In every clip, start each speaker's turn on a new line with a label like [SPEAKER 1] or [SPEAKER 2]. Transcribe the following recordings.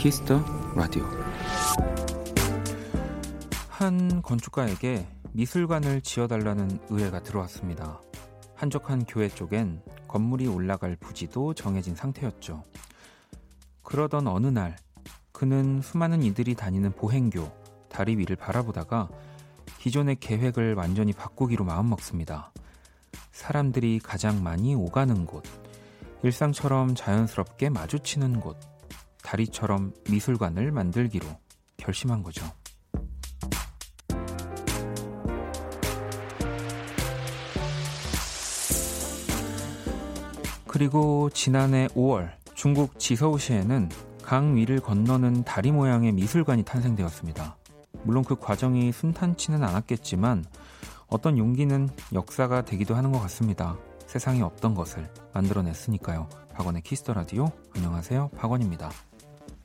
[SPEAKER 1] Kiss the Radio 한 건축가에게 미술관을 지어달라는 의뢰가 들어왔습니다. 한적한 교외 쪽엔 건물이 올라갈 부지도 정해진 상태였죠. 그러던 어느 날 그는 수많은 이들이 다니는 보행교 다리 위를 바라보다가 기존의 계획을 완전히 바꾸기로 마음먹습니다. 사람들이 가장 많이 오가는 곳, 일상처럼 자연스럽게 마주치는 곳, 다리처럼 미술관을 만들기로 결심한 거죠. 그리고 지난해 5월 중국 지서우시에는 강 위를 건너는 다리 모양의 미술관이 탄생되었습니다. 물론 그 과정이 순탄치는 않았겠지만 어떤 용기는 역사가 되기도 하는 것 같습니다. 세상에 없던 것을 만들어냈으니까요. 박원의 Kiss the Radio. 안녕하세요. 박원입니다.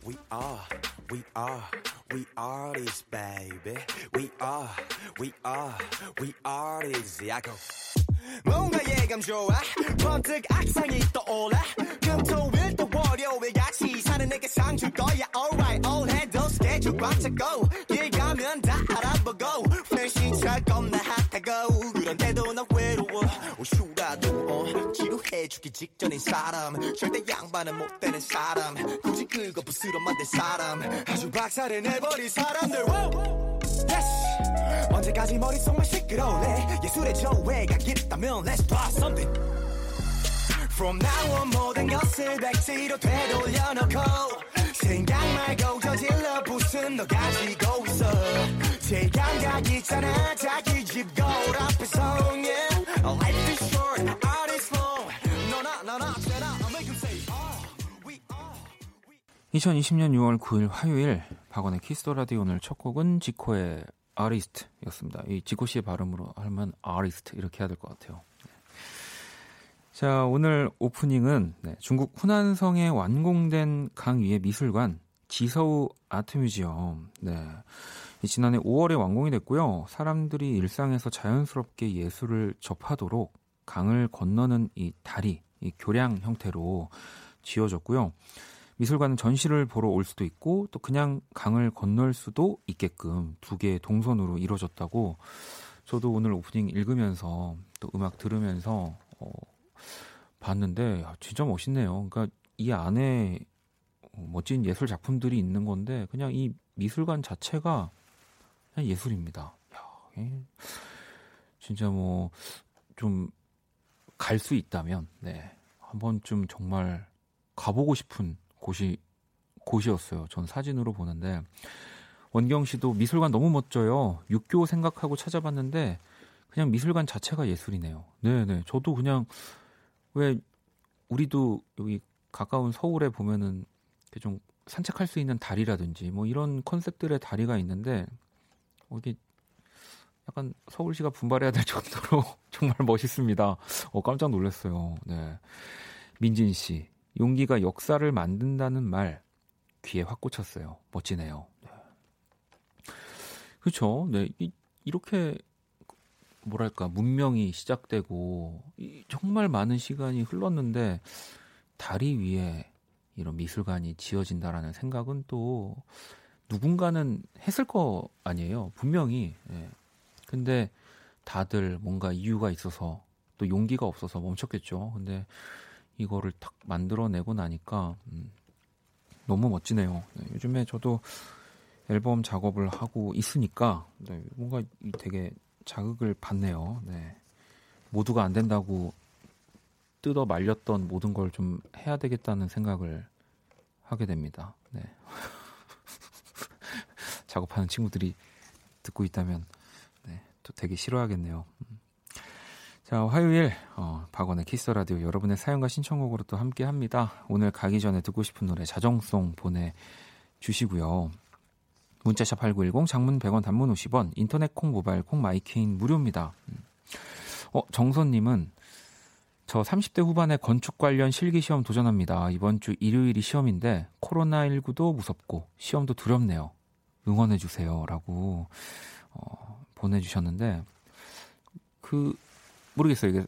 [SPEAKER 1] We are, we are, we artist baby. We are, we are, we artist. I go. 뭔가 예감 좋아. 번뜩 악상이 떠올라. 금토일 또 월요일 같이 사는 내게 상 줄 거야. Alright 올해도 스케줄 꽉 차고 길 가면 다 알아보고. 회시차 겁나 핫하고. 그런데도 나 외로워. 오슈라도 어 지루 해주기 직전인 사람. 절대 양반은 못 되는 사람. 굳이 긁어 부스러 만든 사람. 아주 박살을 내버린 사람들. Yes. 언제까지 머릿속만 시끄러울래? 예술의 조회가 있다면 Let's try something. From now on 모든 것을 백지로 되돌려놓고 생각 말고 저질러 부순 너 가지고 있어. 쟤 감각 있잖아. 자기 집 거울 앞에서 yeah. 2020년 6월 9일 화요일 박원의 Kiss the Radio 오늘 첫 곡은 지코의 Artist였습니다. 이 지코 씨의 발음으로 하면 아리스트 이렇게 해야 될 것 같아요. 자, 오늘 오프닝은 네, 중국 후난성에 완공된 강 위의 미술관 지서우 아트뮤지엄. 네. 지난해 5월에 완공이 됐고요. 사람들이 일상에서 자연스럽게 예술을 접하도록 강을 건너는 이 다리, 이 교량 형태로 지어졌고요. 미술관은 전시를 보러 올 수도 있고 또 그냥 강을 건널 수도 있게끔 두 개의 동선으로 이루어졌다고 저도 오늘 오프닝 읽으면서 또 음악 들으면서 어, 봤는데 진짜 멋있네요. 그러니까 이 안에 멋진 예술 작품들이 있는 건데 그냥 이 미술관 자체가 그냥 예술입니다. 야, 진짜 뭐 좀 갈 수 있다면 네. 한 번쯤 정말 가보고 싶은 곳이 곳이었어요. 전 사진으로 보는데 원경 씨도 미술관 너무 멋져요. 육교 생각하고 찾아봤는데 그냥 미술관 자체가 예술이네요. 네 네. 저도 그냥 왜 우리도 여기 가까운 서울에 보면은 좀 산책할 수 있는 다리라든지 뭐 이런 컨셉들의 다리가 있는데 어, 이게 약간 서울시가 분발해야 될 정도로 정말 멋있습니다. 어, 깜짝 놀랐어요. 네. 민진 씨, 용기가 역사를 만든다는 말 귀에 확 꽂혔어요. 멋지네요. 네. 그렇죠. 네. 이, 이렇게 뭐랄까 문명이 시작되고 정말 많은 시간이 흘렀는데 다리 위에 이런 미술관이 지어진다라는 생각은 또 누군가는 했을 거 아니에요. 분명히. 예. 근데 다들 뭔가 이유가 있어서 또 용기가 없어서 멈췄겠죠. 근데 이거를 탁 만들어내고 나니까 음, 너무 멋지네요. 네, 요즘에 저도 앨범 작업을 하고 있으니까 네, 뭔가 되게 자극을 받네요. 네. 모두가 안 된다고 뜯어 말렸던 모든 걸 좀 해야 되겠다는 생각을 하게 됩니다. 네. 작업하는 친구들이 듣고 있다면 네, 또 되게 싫어하겠네요. 음. 자, 화요일 어, 박원의 키스 라디오 여러분의 사연과 신청곡으로 또 함께 합니다. 오늘 가기 전에 듣고 싶은 노래 자정송 보내 주시고요. 문자샵 8910 장문 100원 단문 50원 인터넷 콩 모바일 콩 My K는 무료입니다. 음. 어, 정선 님은 저 30대 후반에 건축 관련 실기 시험 도전합니다. 이번 주 일요일이 시험인데 코로나19도 무섭고 시험도 두렵네요. 응원해 주세요라고 어, 보내 주셨는데 그 모르겠어요. 이게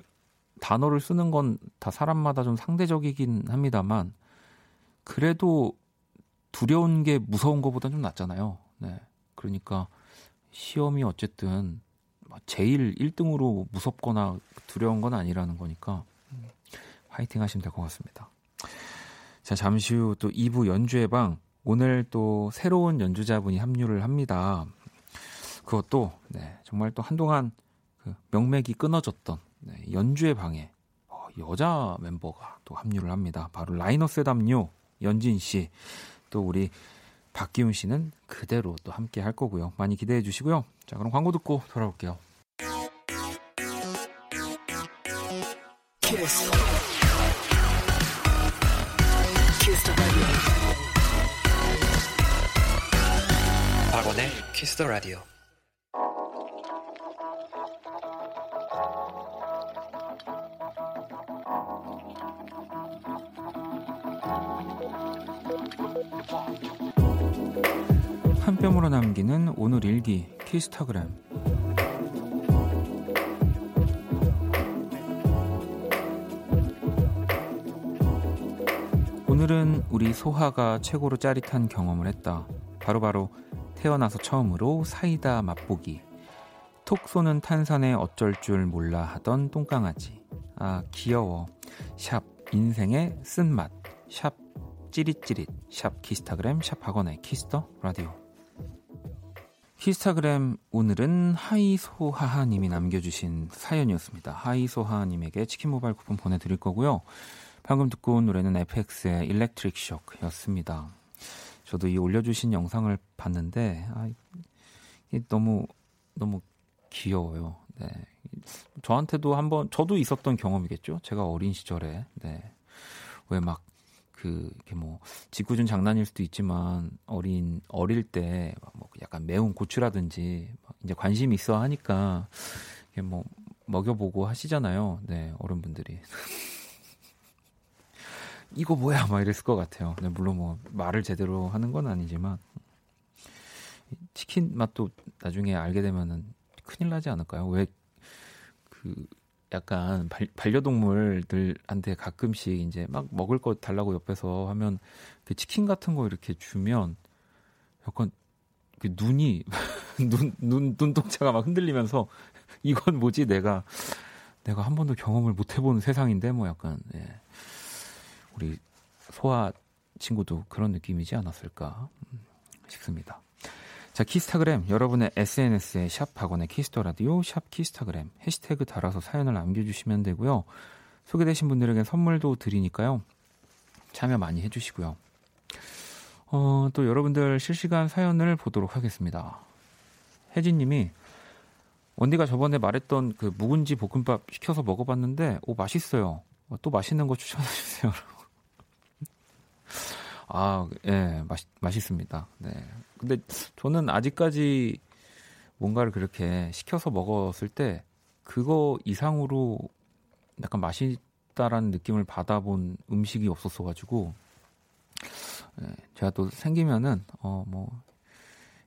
[SPEAKER 1] 단어를 쓰는 건 다 사람마다 좀 상대적이긴 합니다만 그래도 두려운 게 무서운 것보다 좀 낫잖아요. 네. 그러니까 시험이 어쨌든 제일 1등으로 무섭거나 두려운 건 아니라는 거니까 화이팅 하시면 될 것 같습니다. 자, 잠시 후 또 2부 연주회 방 오늘 또 새로운 연주자분이 합류를 합니다. 그것도 네, 정말 또 한동안 그 명맥이 끊어졌던 네, 연주회 방에 어, 여자 멤버가 또 합류를 합니다. 바로 라이너스 담요 연진 씨, 또 우리 박기훈 씨는 그대로 또 함께 할 거고요. 많이 기대해 주시고요. 자, 그럼 광고 듣고 돌아올게요. Kiss. Kiss 박원의 Kiss the Radio. 한 뼘으로 남기는 오늘 일기 키스타그램 오늘은 우리 소하가 최고로 짜릿한 경험을 했다. 바로바로 바로 태어나서 처음으로 사이다 맛보기. 톡 쏘는 탄산에 어쩔 줄 몰라 하던 똥강아지. 아, 귀여워. 샵 인생의 쓴맛. 샵 찌릿찌릿. 샵 키스타그램. 샵 박원의 Kiss the Radio. 키스타그램 오늘은 하이소하하님이 남겨주신 사연이었습니다. 하이소하하님에게 치킨 모바일 쿠폰 보내드릴 거고요. 방금 듣고 온 노래는 FX의 일렉트릭 쇼크였습니다. 저도 이 올려주신 영상을 봤는데 아, 이게 너무 너무 귀여워요. 네. 저한테도 한번 저도 있었던 경험이겠죠. 제가 어린 시절에 네. 왜막 그, 이렇게 뭐, 짓궂은 장난일 수도 있지만, 어린, 어릴 때, 뭐, 약간 매운 고추라든지, 이제 관심이 있어 하니까, 이게 뭐, 먹여보고 하시잖아요. 네, 어른분들이. 이거 뭐야? 막 이랬을 것 같아요. 네, 물론 뭐, 말을 제대로 하는 건 아니지만, 치킨 맛도 나중에 알게 되면은 큰일 나지 않을까요? 왜, 그, 약간 발, 반려동물들한테 가끔씩 이제 막 먹을 거 달라고 옆에서 하면 그 치킨 같은 거 이렇게 주면 약간 그 눈이 눈, 눈 눈동자가 막 흔들리면서 이건 뭐지 내가 내가 한 번도 경험을 못 해본 세상인데 뭐 약간 예. 우리 소아 친구도 그런 느낌이지 않았을까 음, 싶습니다. 자, 키스타그램 여러분의 SNS에 샵 박원의 Kiss the Radio 샵 키스타그램 해시태그 달아서 사연을 남겨 주시면 되고요. 소개되신 분들에게 선물도 드리니까요. 참여 많이 해 주시고요. 어, 또 여러분들 실시간 사연을 보도록 하겠습니다. 혜진 님이 원디가 저번에 말했던 그 묵은지 볶음밥 시켜서 먹어봤는데 오 맛있어요. 어, 또 맛있는 거 추천해 주세요. 아, 예, 맛, 맛있습니다. 네. 근데 저는 아직까지 뭔가를 그렇게 시켜서 먹었을 때 그거 이상으로 약간 맛있다라는 느낌을 받아본 음식이 없었어가지고 예, 제가 또 생기면은 어 뭐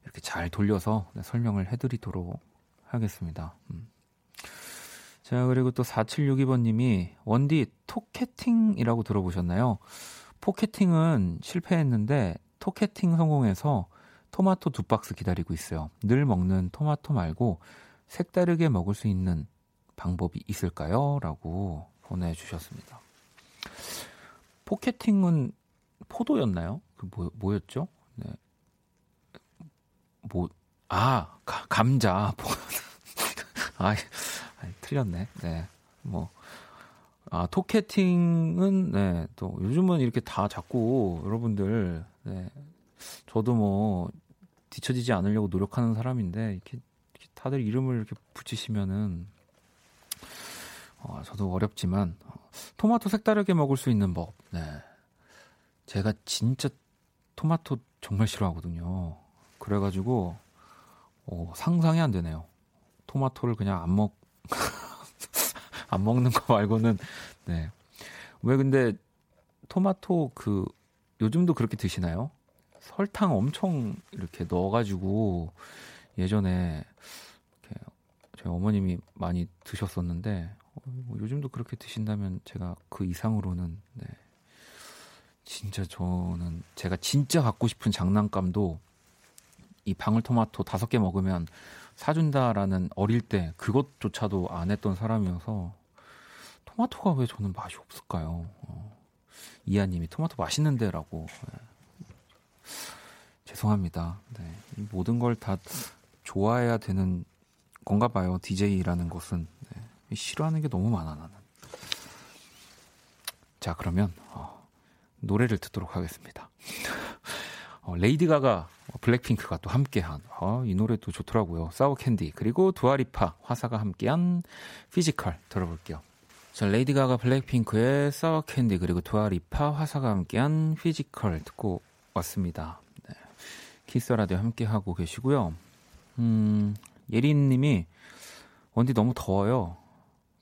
[SPEAKER 1] 이렇게 잘 돌려서 네, 설명을 해드리도록 하겠습니다. 음. 자 그리고 또 4762번님이 원디 토캐팅이라고 들어보셨나요? 포캐팅은 실패했는데 토캐팅 성공해서 토마토 두 박스 기다리고 있어요. 늘 먹는 토마토 말고 색다르게 먹을 수 있는 방법이 있을까요? 라고 보내주셨습니다. 포캐팅은 포도였나요? 그 뭐, 뭐였죠? 네. 뭐, 아, 가, 감자. 아, 틀렸네. 네. 뭐, 아, 토캐팅은, 네, 또, 요즘은 이렇게 다 자꾸 여러분들, 네, 저도 뭐, 뒤처지지 않으려고 노력하는 사람인데, 이렇게, 이렇게 다들 이름을 이렇게 붙이시면은, 어, 저도 어렵지만, 어, 토마토 색다르게 먹을 수 있는 법, 네. 제가 진짜 토마토 정말 싫어하거든요. 그래가지고, 어, 상상이 안 되네요. 토마토를 그냥 안 먹, 안 먹는 거 말고는 네. 왜 근데 토마토 그 요즘도 그렇게 드시나요? 설탕 엄청 이렇게 넣어가지고 예전에 이렇게 저희 어머님이 많이 드셨었는데 뭐 요즘도 그렇게 드신다면 제가 그 이상으로는 네. 진짜 저는 제가 진짜 갖고 싶은 장난감도 이 방울토마토 다섯 개 먹으면 사준다라는 어릴 때 그것조차도 안 했던 사람이어서 토마토가 왜 저는 맛이 없을까요? 어. 이하님이 토마토 맛있는데라고 네. 죄송합니다. 네. 모든 걸 다 좋아해야 되는 건가 봐요. DJ라는 것은 네. 싫어하는 게 너무 많아 나는. 자 그러면 어, 노래를 듣도록 하겠습니다. 어, 레이디 가가 블랙핑크가 또 함께한 어, 이 노래도 좋더라고요. Sour Candy 그리고 두아리파 화사가 함께한 Physical 들어볼게요. 자, 레이디 가가 블랙핑크의 Sour Candy 그리고 두아리파 화사가 함께한 Physical 듣고 왔습니다. 네. Kiss Radio 함께 하고 계시고요. 음, 예린 님이 원디 너무 더워요.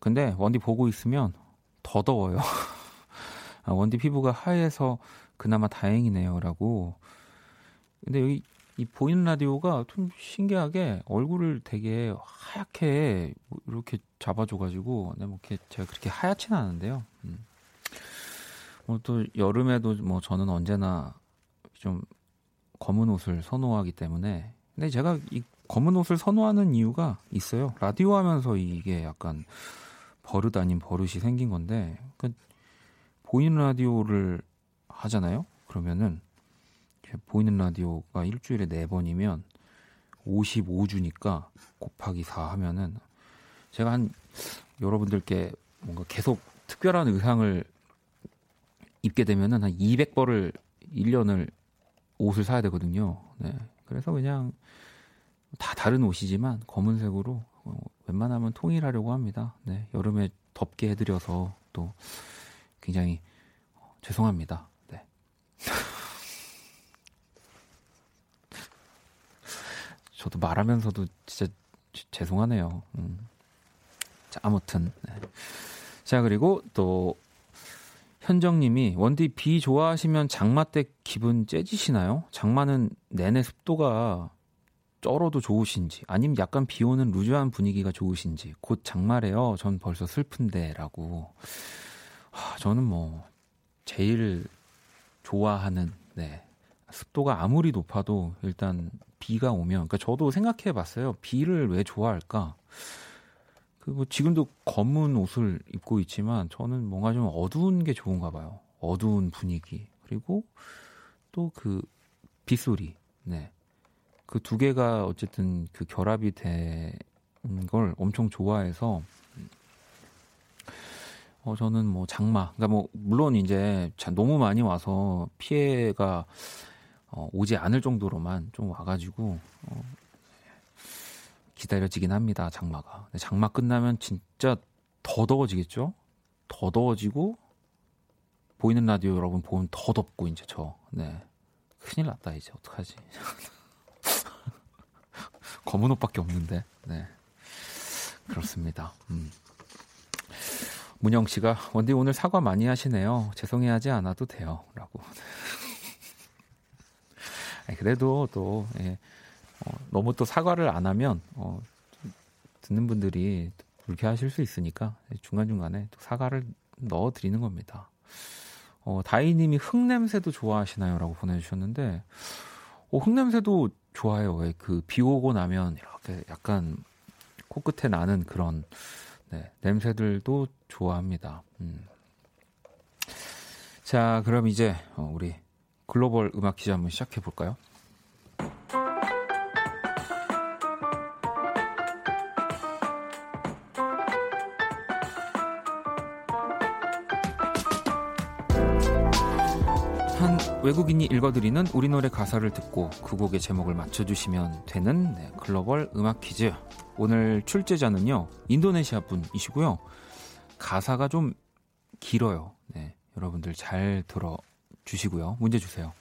[SPEAKER 1] 근데 원디 보고 있으면 더 더워요. 아, 원디 피부가 하얘서 그나마 다행이네요라고. 근데 여기 이 보이는 라디오가 좀 신기하게 얼굴을 되게 하얗게 뭐 이렇게 잡아줘가지고, 네, 뭐 이렇게 제가 그렇게 하얗지는 않은데요. 음. 뭐또 여름에도 뭐 저는 언제나 좀 검은 옷을 선호하기 때문에, 근데 제가 이 검은 옷을 선호하는 이유가 있어요. 라디오 하면서 이게 약간 버릇 아닌 버릇이 생긴 건데, 그 보이는 라디오를 하잖아요. 그러면은 보이는 라디오가 일주일에 4번이면 55주니까 곱하기 4 하면은 제가 한 여러분들께 뭔가 계속 특별한 의상을 입게 되면은 한 200벌을 1년을 옷을 사야 되거든요. 네. 그래서 그냥 다 다른 옷이지만 검은색으로 어, 웬만하면 통일하려고 합니다. 네. 여름에 덥게 해드려서 또 굉장히 어, 죄송합니다. 네. 저도 말하면서도 진짜 죄송하네요. 음. 자, 아무튼. 네. 자, 그리고 또, 현정님이, 원디 비 좋아하시면 장마 때 기분 째지시나요? 장마는 내내 습도가 쩔어도 좋으신지, 아니면 약간 비 오는 루즈한 분위기가 좋으신지, 곧 장마래요. 전 벌써 슬픈데, 라고. 하, 저는 뭐, 제일 좋아하는, 네. 습도가 아무리 높아도 일단 비가 오면, 그러니까 저도 생각해 봤어요. 비를 왜 좋아할까? 그리고 지금도 검은 옷을 입고 있지만 저는 뭔가 좀 어두운 게 좋은가 봐요. 어두운 분위기. 그리고 또 그 빗소리. 네. 그 두 개가 어쨌든 그 결합이 된 걸 엄청 좋아해서 어 저는 뭐 장마. 그러니까 뭐 물론 이제 너무 많이 와서 피해가 어, 오지 않을 정도로만 좀 와가지고 어, 기다려지긴 합니다. 장마가. 장마 끝나면 진짜 더 더워지겠죠? 더 더워지고 보이는 라디오 여러분 보면 더 덥고 이제 저. 네. 큰일 났다 이제 어떡하지? 검은 옷밖에 없는데. 네. 그렇습니다. 음. 문영 씨가 원디 오늘 사과 많이 하시네요. 죄송해하지 않아도 돼요.라고. 그래도 또 예, 어, 너무 또 사과를 안 하면 어, 듣는 분들이 불쾌하실 수 있으니까 중간 중간에 또 사과를 넣어 드리는 겁니다. 어, 다이님이 흙 냄새도 좋아하시나요?라고 보내주셨는데 어, 흙 냄새도 좋아요. 왜 그 비 오고 나면 이렇게 약간 코끝에 나는 그런 네, 냄새들도 좋아합니다. 음. 자, 그럼 이제 어, 우리 글로벌 음악 기자 한번 시작해 볼까요? 외국인이 읽어드리는 우리 노래 가사를 듣고 그 곡의 제목을 맞춰주시면 되는 네, 글로벌 음악 퀴즈. 오늘 출제자는요, 인도네시아 분이시고요. 가사가 좀 길어요. 네, 여러분들 잘 들어 주시고요. 문제 주세요.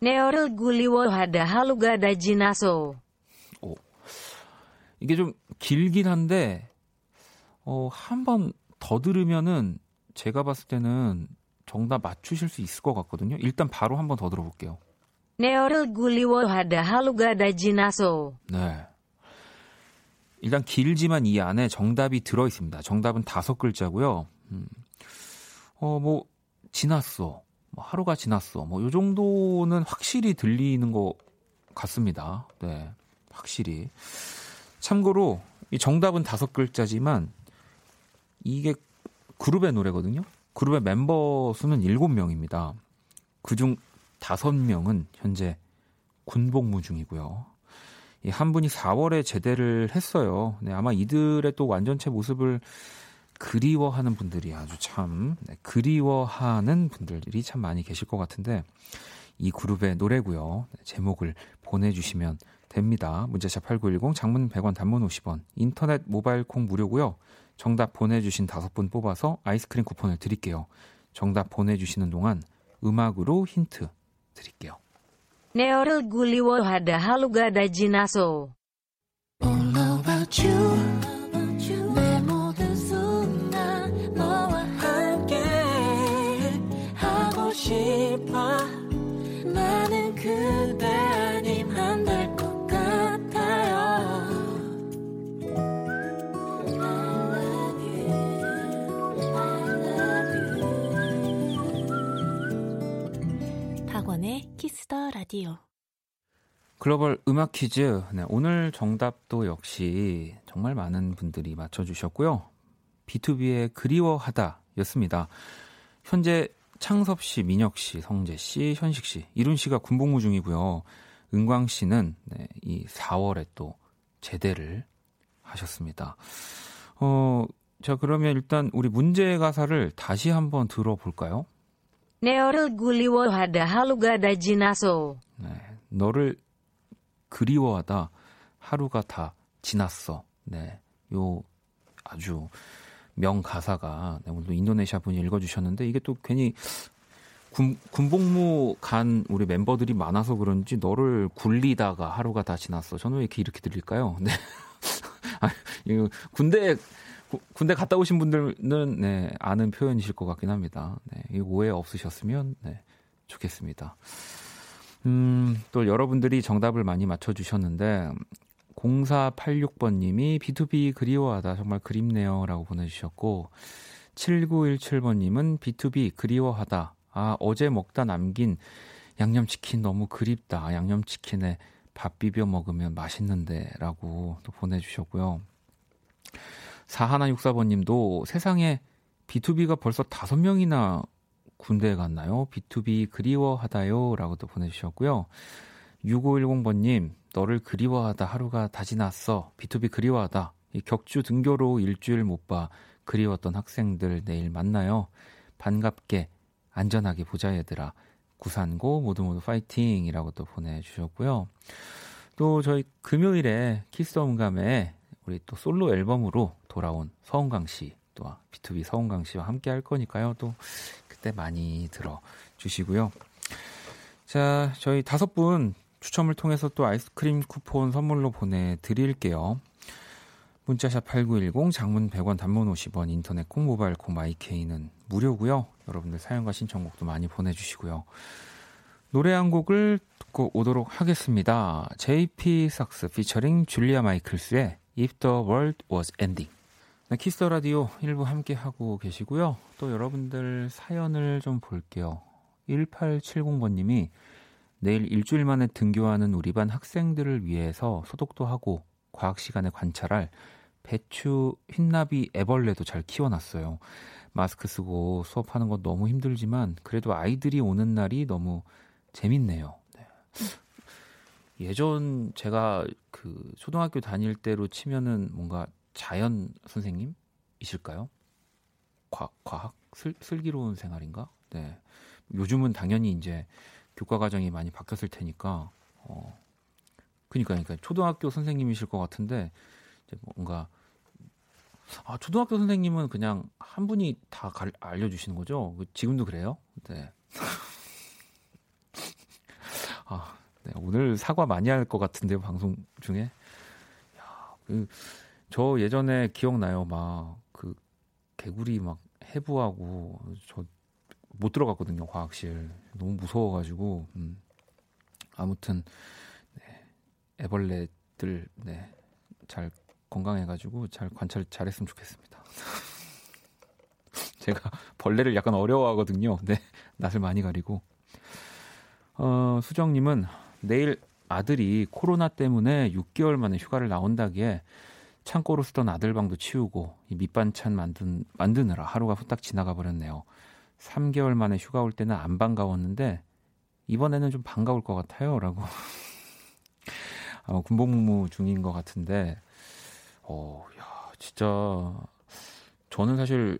[SPEAKER 2] 네어를 굴리워하다 할루가다 지나소.
[SPEAKER 1] 오. 이게 좀 길긴 한데 어, 한 번 더 들으면은 제가 봤을 때는 정답 맞추실 수 있을 것 같거든요. 일단 바로 한번 더 들어볼게요.
[SPEAKER 2] 네어를 굴리워하다 할루가다 지나소.
[SPEAKER 1] 네. 일단 길지만 이 안에 정답이 들어 있습니다. 정답은 다섯 글자고요. 음, 어, 뭐, 지났어. 뭐 하루가 지났어. 뭐, 요 정도는 확실히 들리는 것 같습니다. 네. 확실히. 참고로, 이 정답은 다섯 글자지만, 이게 그룹의 노래거든요. 그룹의 멤버 수는 일곱 명입니다. 그중 다섯 명은 현재 군복무 중이고요. 한 분이 4월에 제대를 했어요. 네, 아마 이들의 또 완전체 모습을 그리워하는 분들이 아주 참 네, 그리워하는 분들이 참 많이 계실 것 같은데 이 그룹의 노래고요. 네, 제목을 보내주시면 됩니다. 문자샵 8910 장문 100원 단문 50원 인터넷 모바일 콩 무료고요. 정답 보내주신 다섯 분 뽑아서 아이스크림 쿠폰을 드릴게요. 정답 보내주시는 동안 음악으로 힌트 드릴게요.
[SPEAKER 2] Halugada jinaso. All about you.
[SPEAKER 3] Kiss the Radio.
[SPEAKER 1] 글로벌 음악 퀴즈. 네, 오늘 정답도 역시 정말 많은 분들이 맞춰주셨고요. BTOB의 그리워하다 였습니다. 현재 창섭 씨, 민혁 씨, 성재 씨, 현식 씨, 일훈 씨가 군복무 중이고요. 은광 씨는 네, 이 4월에 또 제대를 하셨습니다. 어, 자, 그러면 일단 우리 문제 가사를 다시 한번 들어볼까요?
[SPEAKER 2] 네어를 그리워하다 하루가 다 지났어.
[SPEAKER 1] 네, 너를 그리워하다 하루가 다 지났어. 네, 요 아주 명 가사가 네, 오늘도 인도네시아 분이 읽어주셨는데 이게 또 괜히 군, 군복무 간 우리 멤버들이 많아서 그런지 너를 굴리다가 하루가 다 지났어. 저는 왜 이렇게 이렇게 들릴까요? 네. 아, 이거 군대 군대 갔다 오신 분들은 네, 아는 표현이실 것 같긴 합니다. 네, 오해 없으셨으면 네, 좋겠습니다. 음, 또 여러분들이 정답을 많이 맞춰주셨는데 0486번님이 B2B 그리워하다 정말 그립네요 라고 보내주셨고 7917번님은 B2B 그리워하다 아 어제 먹다 남긴 양념치킨 너무 그립다 양념치킨에 밥 비벼 먹으면 맛있는데 라고 또 보내주셨고요 4164번님도 세상에 B2B가 벌써 다섯 명이나 군대에 갔나요? B2B 그리워하다요. 라고 또 보내주셨고요. 6510번님, 너를 그리워하다 하루가 다 지났어. B2B 그리워하다. 이 격주 등교로 일주일 못 봐. 그리웠던 학생들 내일 만나요. 반갑게, 안전하게 보자, 얘들아. 구산고 모두 모두 파이팅! 이라고 또 보내주셨고요. 또 저희 금요일에 키스 음감에 우리 또 솔로 앨범으로 돌아온 서은광 씨, 또 BTOB 서은광 씨와 함께 할 거니까요. 또 그때 많이 들어 주시고요. 자, 저희 다섯 분 추첨을 통해서 또 아이스크림 쿠폰 선물로 보내드릴게요. 문자샵 8910, 장문 100원, 단문 50원, 인터넷 콩, 모바일 콩, My K는 무료고요. 여러분들 사연과 신청곡도 많이 보내주시고요. 노래 한 곡을 듣고 오도록 하겠습니다. JP 삭스 피처링 줄리아 마이클스의 If the World Was Ending. 네, Kiss the Radio 1부 함께 하고 계시고요. 또 여러분들 사연을 좀 볼게요. 1870번님이 내일 일주일 만에 등교하는 우리 반 학생들을 위해서 소독도 하고 과학 시간에 관찰할 배추, 흰나비, 애벌레도 잘 키워놨어요. 마스크 쓰고 수업하는 건 너무 힘들지만 그래도 아이들이 오는 날이 너무 재밌네요. 네. 예전 제가 그 초등학교 다닐 때로 치면은 뭔가 자연 선생님이실까요? 과, 과학 슬, 슬기로운 생활인가? 네. 요즘은 당연히 이제 교과 과정이 많이 바뀌었을 테니까 어 그니까 그러니까 초등학교 선생님이실 것 같은데 이제 뭔가 아 초등학교 선생님은 그냥 한 분이 다 가, 알려주시는 거죠? 지금도 그래요? 네. 아 네, 오늘 사과 많이 할 것 같은데요, 방송 중에. 야, 그, 저 예전에 기억나요, 막, 그, 개구리 막 해부하고, 저 못 들어갔거든요, 과학실. 너무 무서워가지고, 음. 아무튼, 네, 애벌레들, 네, 잘 건강해가지고 잘 관찰 잘했으면 좋겠습니다. 제가 벌레를 약간 어려워하거든요. 네, 낯을 많이 가리고. 어, 수정님은 내일 아들이 코로나 때문에 6개월 만에 휴가를 나온다기에 창고로 쓰던 아들 방도 치우고 이 밑반찬 만든, 만드느라 하루가 후딱 지나가 버렸네요. 3개월 만에 휴가 올 때는 안 반가웠는데 이번에는 좀 반가울 것 같아요. 라고. 아, 군복무 중인 것 같은데, 어, 야, 진짜, 저는 사실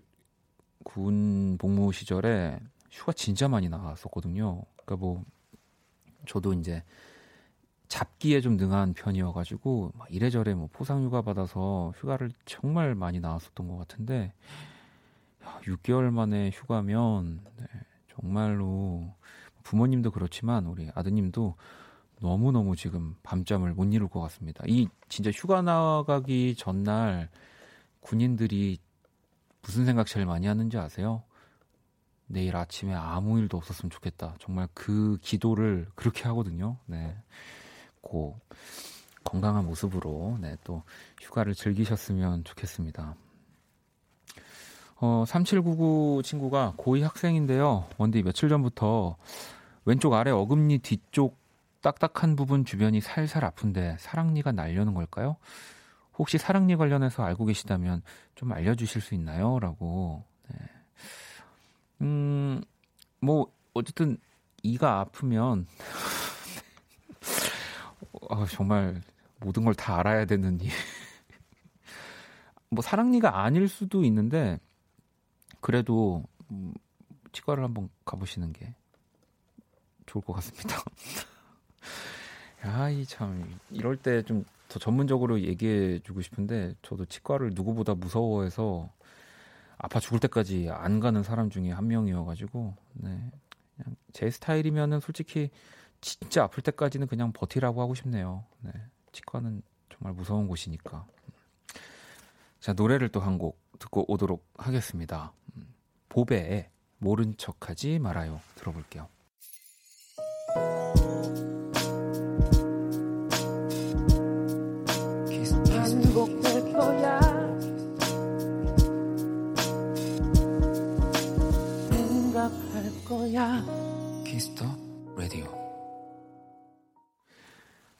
[SPEAKER 1] 군 복무 시절에 휴가 진짜 많이 나갔었거든요. 그러니까 뭐, 저도 이제 잡기에 좀 능한 편이어가지고, 막 이래저래 뭐 포상휴가 받아서 휴가를 정말 많이 나왔었던 것 같은데, 야, 6개월 만에 휴가면, 네, 정말로 부모님도 그렇지만 우리 아드님도 너무 너무 지금 밤잠을 못 이룰 것 같습니다. 이 진짜 휴가 나가기 전날 군인들이 무슨 생각 제일 많이 하는지 아세요? 내일 아침에 아무 일도 없었으면 좋겠다. 정말 그 기도를 그렇게 하거든요. 네. 고 건강한 모습으로 네, 또 휴가를 즐기셨으면 좋겠습니다. 어, 3799 친구가 고2 학생인데요. 원디 며칠 전부터 왼쪽 아래 어금니 뒤쪽 딱딱한 부분 주변이 살살 아픈데 사랑니가 날려는 걸까요? 혹시 사랑니 관련해서 알고 계시다면 좀 알려주실 수 있나요? 라고. 네. 음, 뭐, 어쨌든, 이가 아프면, 어, 정말 모든 걸 다 알아야 되는 이. 뭐, 사랑니가 아닐 수도 있는데, 그래도, 음, 치과를 한번 가보시는 게 좋을 것 같습니다. 야, 이 참, 이럴 때 좀 더 전문적으로 얘기해 주고 싶은데, 저도 치과를 누구보다 무서워해서 아파 죽을 때까지 안 가는 사람 중에 한 명이어가지고, 네. 그냥 제 스타일이면은 솔직히 진짜 아플 때까지는 그냥 버티라고 하고 싶네요. 네. 치과는 정말 무서운 곳이니까. 자, 노래를 또 한 곡 듣고 오도록 하겠습니다. 보배의 모른 척 하지 말아요. 들어볼게요. 거야. Kiss the Radio.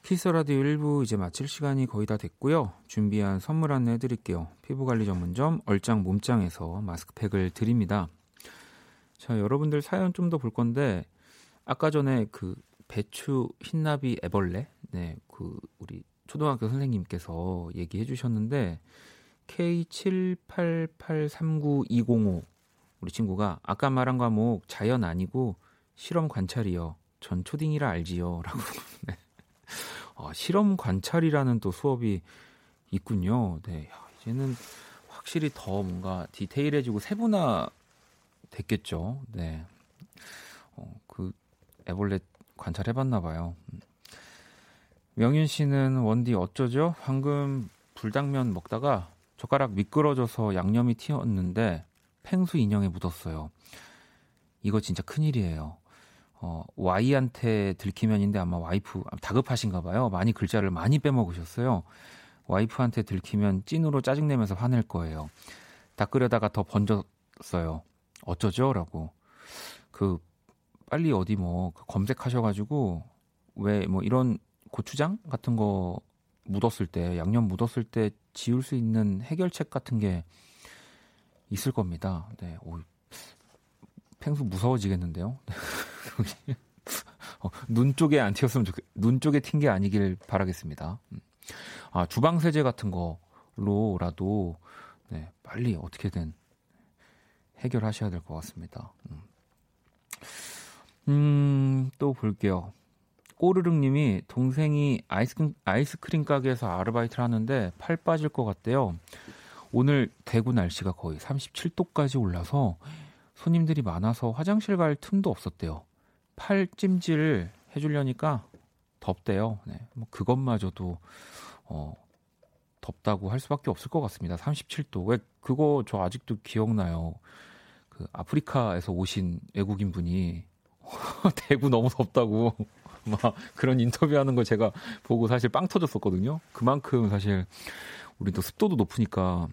[SPEAKER 1] Kiss Radio 1부 이제 마칠 시간이 거의 다 됐고요. 준비한 선물 안내 해드릴게요. 피부관리 전문점 얼짱 몸짱에서 마스크팩을 드립니다. 자, 여러분들 사연 좀 더 볼 건데 아까 전에 그 배추 흰나비 애벌레, 네, 그 우리 초등학교 선생님께서 얘기해 주셨는데 K78839205 우리 친구가 아까 말한 과목 자연 아니고 실험 관찰이요. 전 초딩이라 알지요라고. 네. 아, 실험 관찰이라는 또 수업이 있군요. 네. 야, 이제는 확실히 더 뭔가 디테일해지고 세분화 됐겠죠. 네. 어, 그 애벌레 관찰해 봤나 봐요. 명윤 씨는 원디 어쩌죠? 방금 불당면 먹다가 젓가락 미끄러져서 양념이 튀었는데 팽수 인형에 묻었어요. 이거 진짜 큰일이에요. 어, Y한테 들키면인데 아마 와이프 다급하신가 봐요. 많이 글자를 많이 빼먹으셨어요. 와이프한테 들키면 찐으로 짜증내면서 화낼 거예요. 닦으려다가 더 번졌어요. 어쩌죠? 라고. 그 빨리 어디 뭐 검색하셔가지고 왜 뭐 이런 고추장 같은 거 묻었을 때 양념 묻었을 때 지울 수 있는 해결책 같은 게 있을 겁니다. 네, 오, 펭수 무서워지겠는데요. 어, 눈 쪽에 안 튀었으면 좋겠, 눈 쪽에 튄 게 아니길 바라겠습니다. 음. 아, 주방 세제 같은 거로라도 네, 빨리 어떻게든 해결하셔야 될 것 같습니다. 음. 음, 또 볼게요. 꼬르륵 님이 동생이 아이스크림, 아이스크림 가게에서 아르바이트를 하는데 팔 빠질 것 같대요. 오늘 대구 날씨가 거의 37도까지 올라서 손님들이 많아서 화장실 갈 틈도 없었대요. 팔 찜질 해주려니까 덥대요. 네, 뭐 그것마저도 어, 덥다고 할 수밖에 없을 것 같습니다. 37도. 왜 그거 저 아직도 기억나요. 그 아프리카에서 오신 외국인 분이 대구 너무 덥다고 막 그런 인터뷰하는 걸 제가 보고 사실 빵 터졌었거든요. 그만큼 사실 우리도 습도도 높으니까.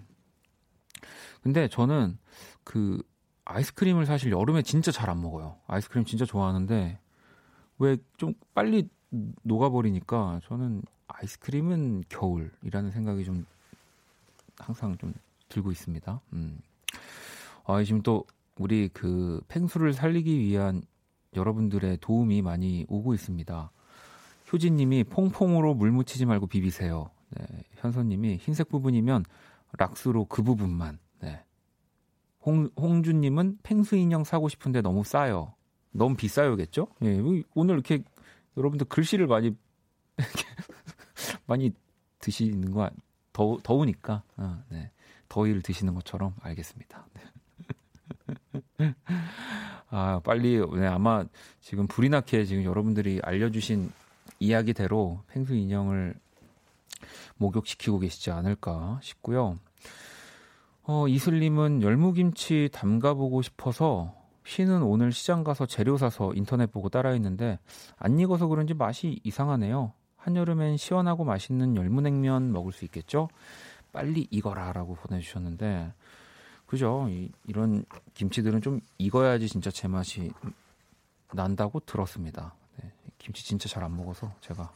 [SPEAKER 1] 근데 저는 그 아이스크림을 사실 여름에 진짜 잘 안 먹어요. 아이스크림 진짜 좋아하는데 왜 좀 빨리 녹아버리니까 저는 아이스크림은 겨울이라는 생각이 좀 항상 좀 들고 있습니다. 음. 아, 지금 또 우리 그 펭수를 살리기 위한 여러분들의 도움이 많이 오고 있습니다. 효진님이 퐁퐁으로 물 묻히지 말고 비비세요. 네, 현선님이 흰색 부분이면 락스로 그 부분만. 네. 홍, 홍주님은 펭수 인형 사고 싶은데 너무 싸요. 너무 비싸요겠죠? 예, 오늘 이렇게 여러분들 글씨를 많이 많이 드시는 거 더, 더우니까 어, 네. 더위를 드시는 것처럼 알겠습니다. 네. 아 빨리 네, 아마 지금 불이 나게 지금 여러분들이 알려주신 이야기대로 펭수 인형을 목욕시키고 계시지 않을까 싶고요. 어, 이슬님은 열무김치 담가보고 싶어서 쉬는 오늘 시장 가서 재료 사서 인터넷 보고 따라했는데 안 익어서 그런지 맛이 이상하네요. 한여름엔 시원하고 맛있는 열무냉면 먹을 수 있겠죠? 빨리 익어라 라고 보내주셨는데 그죠? 이, 이런 김치들은 좀 익어야지 진짜 제맛이 난다고 들었습니다. 네, 김치 진짜 잘 안 먹어서 제가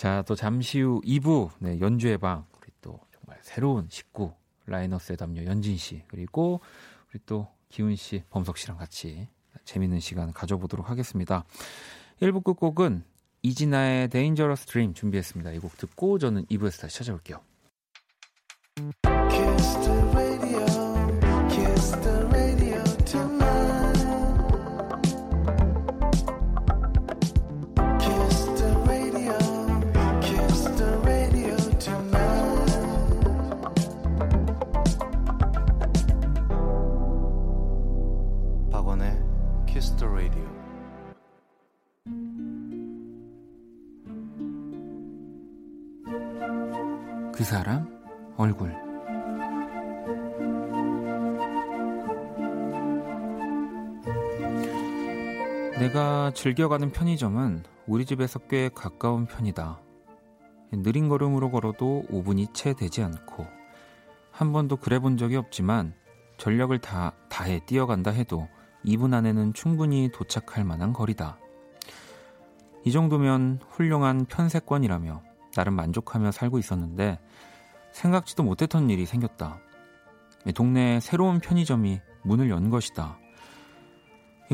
[SPEAKER 1] 자 또 잠시 후 2부 네, 연주의 방 우리 또 정말 새로운 식구 라이너스의 담요 연진 씨 그리고 우리 또 기훈 씨, 범석 씨랑 같이 재밌는 시간 가져보도록 하겠습니다. 1부 끝곡은 이진아의 Dangerous Dream 준비했습니다. 이 곡 듣고 저는 2부에서 다시 찾아올게요. 얼굴 내가 즐겨가는 편의점은 우리 집에서 꽤 가까운 편이다. 느린 걸음으로 걸어도 5분이 채 되지 않고 한 번도 그래 본 적이 없지만 전력을 다 다해 뛰어간다 해도 2분 안에는 충분히 도착할 만한 거리다. 이 정도면 훌륭한 편세권이라며 나름 만족하며 살고 있었는데 생각지도 못했던 일이 생겼다. 동네에 새로운 편의점이 문을 연 것이다.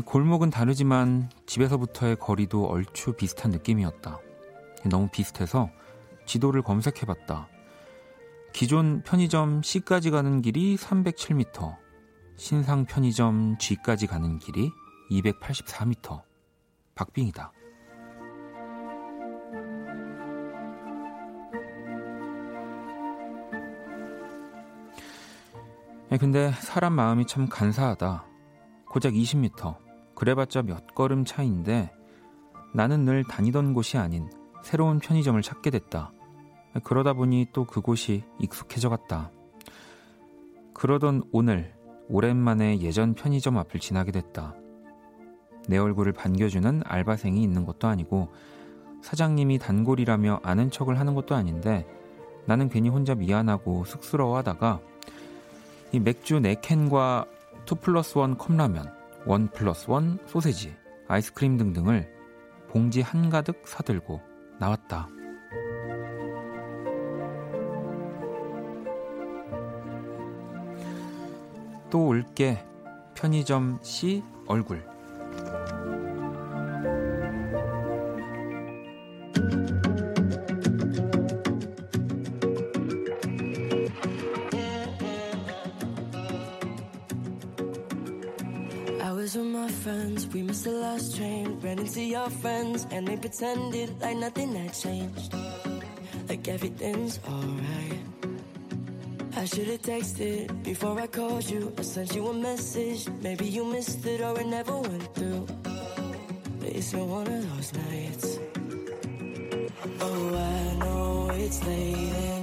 [SPEAKER 1] 골목은 다르지만 집에서부터의 거리도 얼추 비슷한 느낌이었다. 너무 비슷해서 지도를 검색해봤다. 기존 편의점 C까지 가는 길이 307m, 신상 편의점 G까지 가는 길이 284m. 박빙이다. 근데 사람 마음이 참 간사하다. 고작 20m. 그래봤자 몇 걸음 차인데 나는 늘 다니던 곳이 아닌 새로운 편의점을 찾게 됐다. 그러다 보니 또 그곳이 익숙해져 갔다. 그러던 오늘 오랜만에 예전 편의점 앞을 지나게 됐다. 내 얼굴을 반겨주는 알바생이 있는 것도 아니고 사장님이 단골이라며 아는 척을 하는 것도 아닌데 나는 괜히 혼자 미안하고 쑥스러워하다가 이 맥주 4캔과 2 플러스 1 컵라면, 1 플러스 1 소세지, 아이스크림 등등을 봉지 한가득 사들고 나왔다. 또 올게 편의점 C 얼굴 friends and they pretended like nothing had changed. Like everything's alright. I should've texted before I called you. I sent you a message. Maybe you missed it or it never went through. But it's been one of those nights. Oh, I know it's late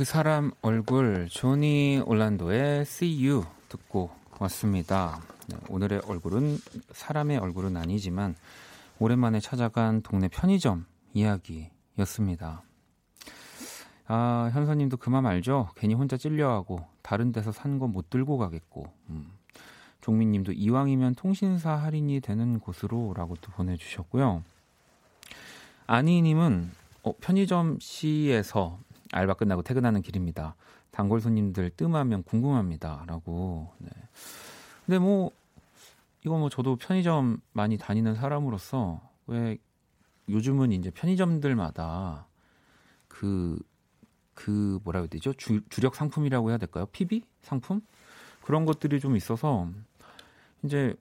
[SPEAKER 1] 그 사람 얼굴 조니 올란도의 See You 듣고 왔습니다. 네, 오늘의 얼굴은 사람의 얼굴은 아니지만 오랜만에 찾아간 동네 편의점 이야기였습니다. 아, 현서님도 그만 알죠? 괜히 혼자 찔려하고 다른 데서 산 거 못 들고 가겠고. 음. 종민님도 이왕이면 통신사 할인이 되는 곳으로라고 또 보내주셨고요. 아니님은 어, 편의점 C에서 알바 끝나고 퇴근하는 길입니다. 단골 손님들 뜸하면 궁금합니다.라고. 네. 근데 뭐 이거 뭐 저도 편의점 많이 다니는 사람으로서 왜 요즘은 이제 편의점들마다 그, 그 뭐라 해야 되죠? 주, 주력 상품이라고 해야 될까요? PB 상품? 그런 것들이 좀 있어서 이제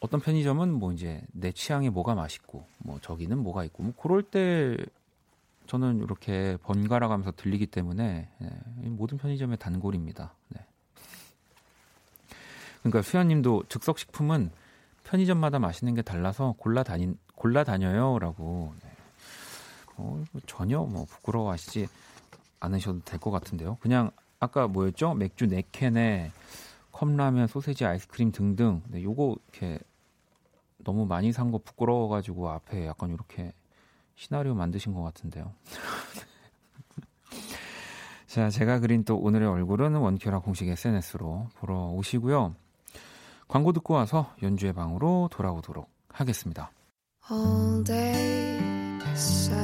[SPEAKER 1] 어떤 편의점은 뭐 이제 내 취향에 뭐가 맛있고 뭐 저기는 뭐가 있고 뭐 그럴 때 저는 이렇게 번갈아 가면서 들리기 때문에 예, 모든 편의점의 단골입니다. 네. 그러니까 수현님도 즉석식품은 편의점마다 맛있는 게 달라서 골라 다니 골라 다녀요라고 네. 어, 전혀 뭐 부끄러워하시지 않으셔도 될 것 같은데요. 그냥 아까 뭐였죠? 맥주 4 캔에 컵라면, 소세지, 아이스크림 등등. 네, 요거 이렇게 너무 많이 산 거 부끄러워가지고 앞에 약간 이렇게 시나리오 만드신 것 같은데요. 자, 제가 그린 또 오늘의 얼굴은 원큐라 공식 SNS로 보러 오시고요. 광고 듣고 와서 연주의 방으로 돌아오도록 하겠습니다.
[SPEAKER 4] all day sad.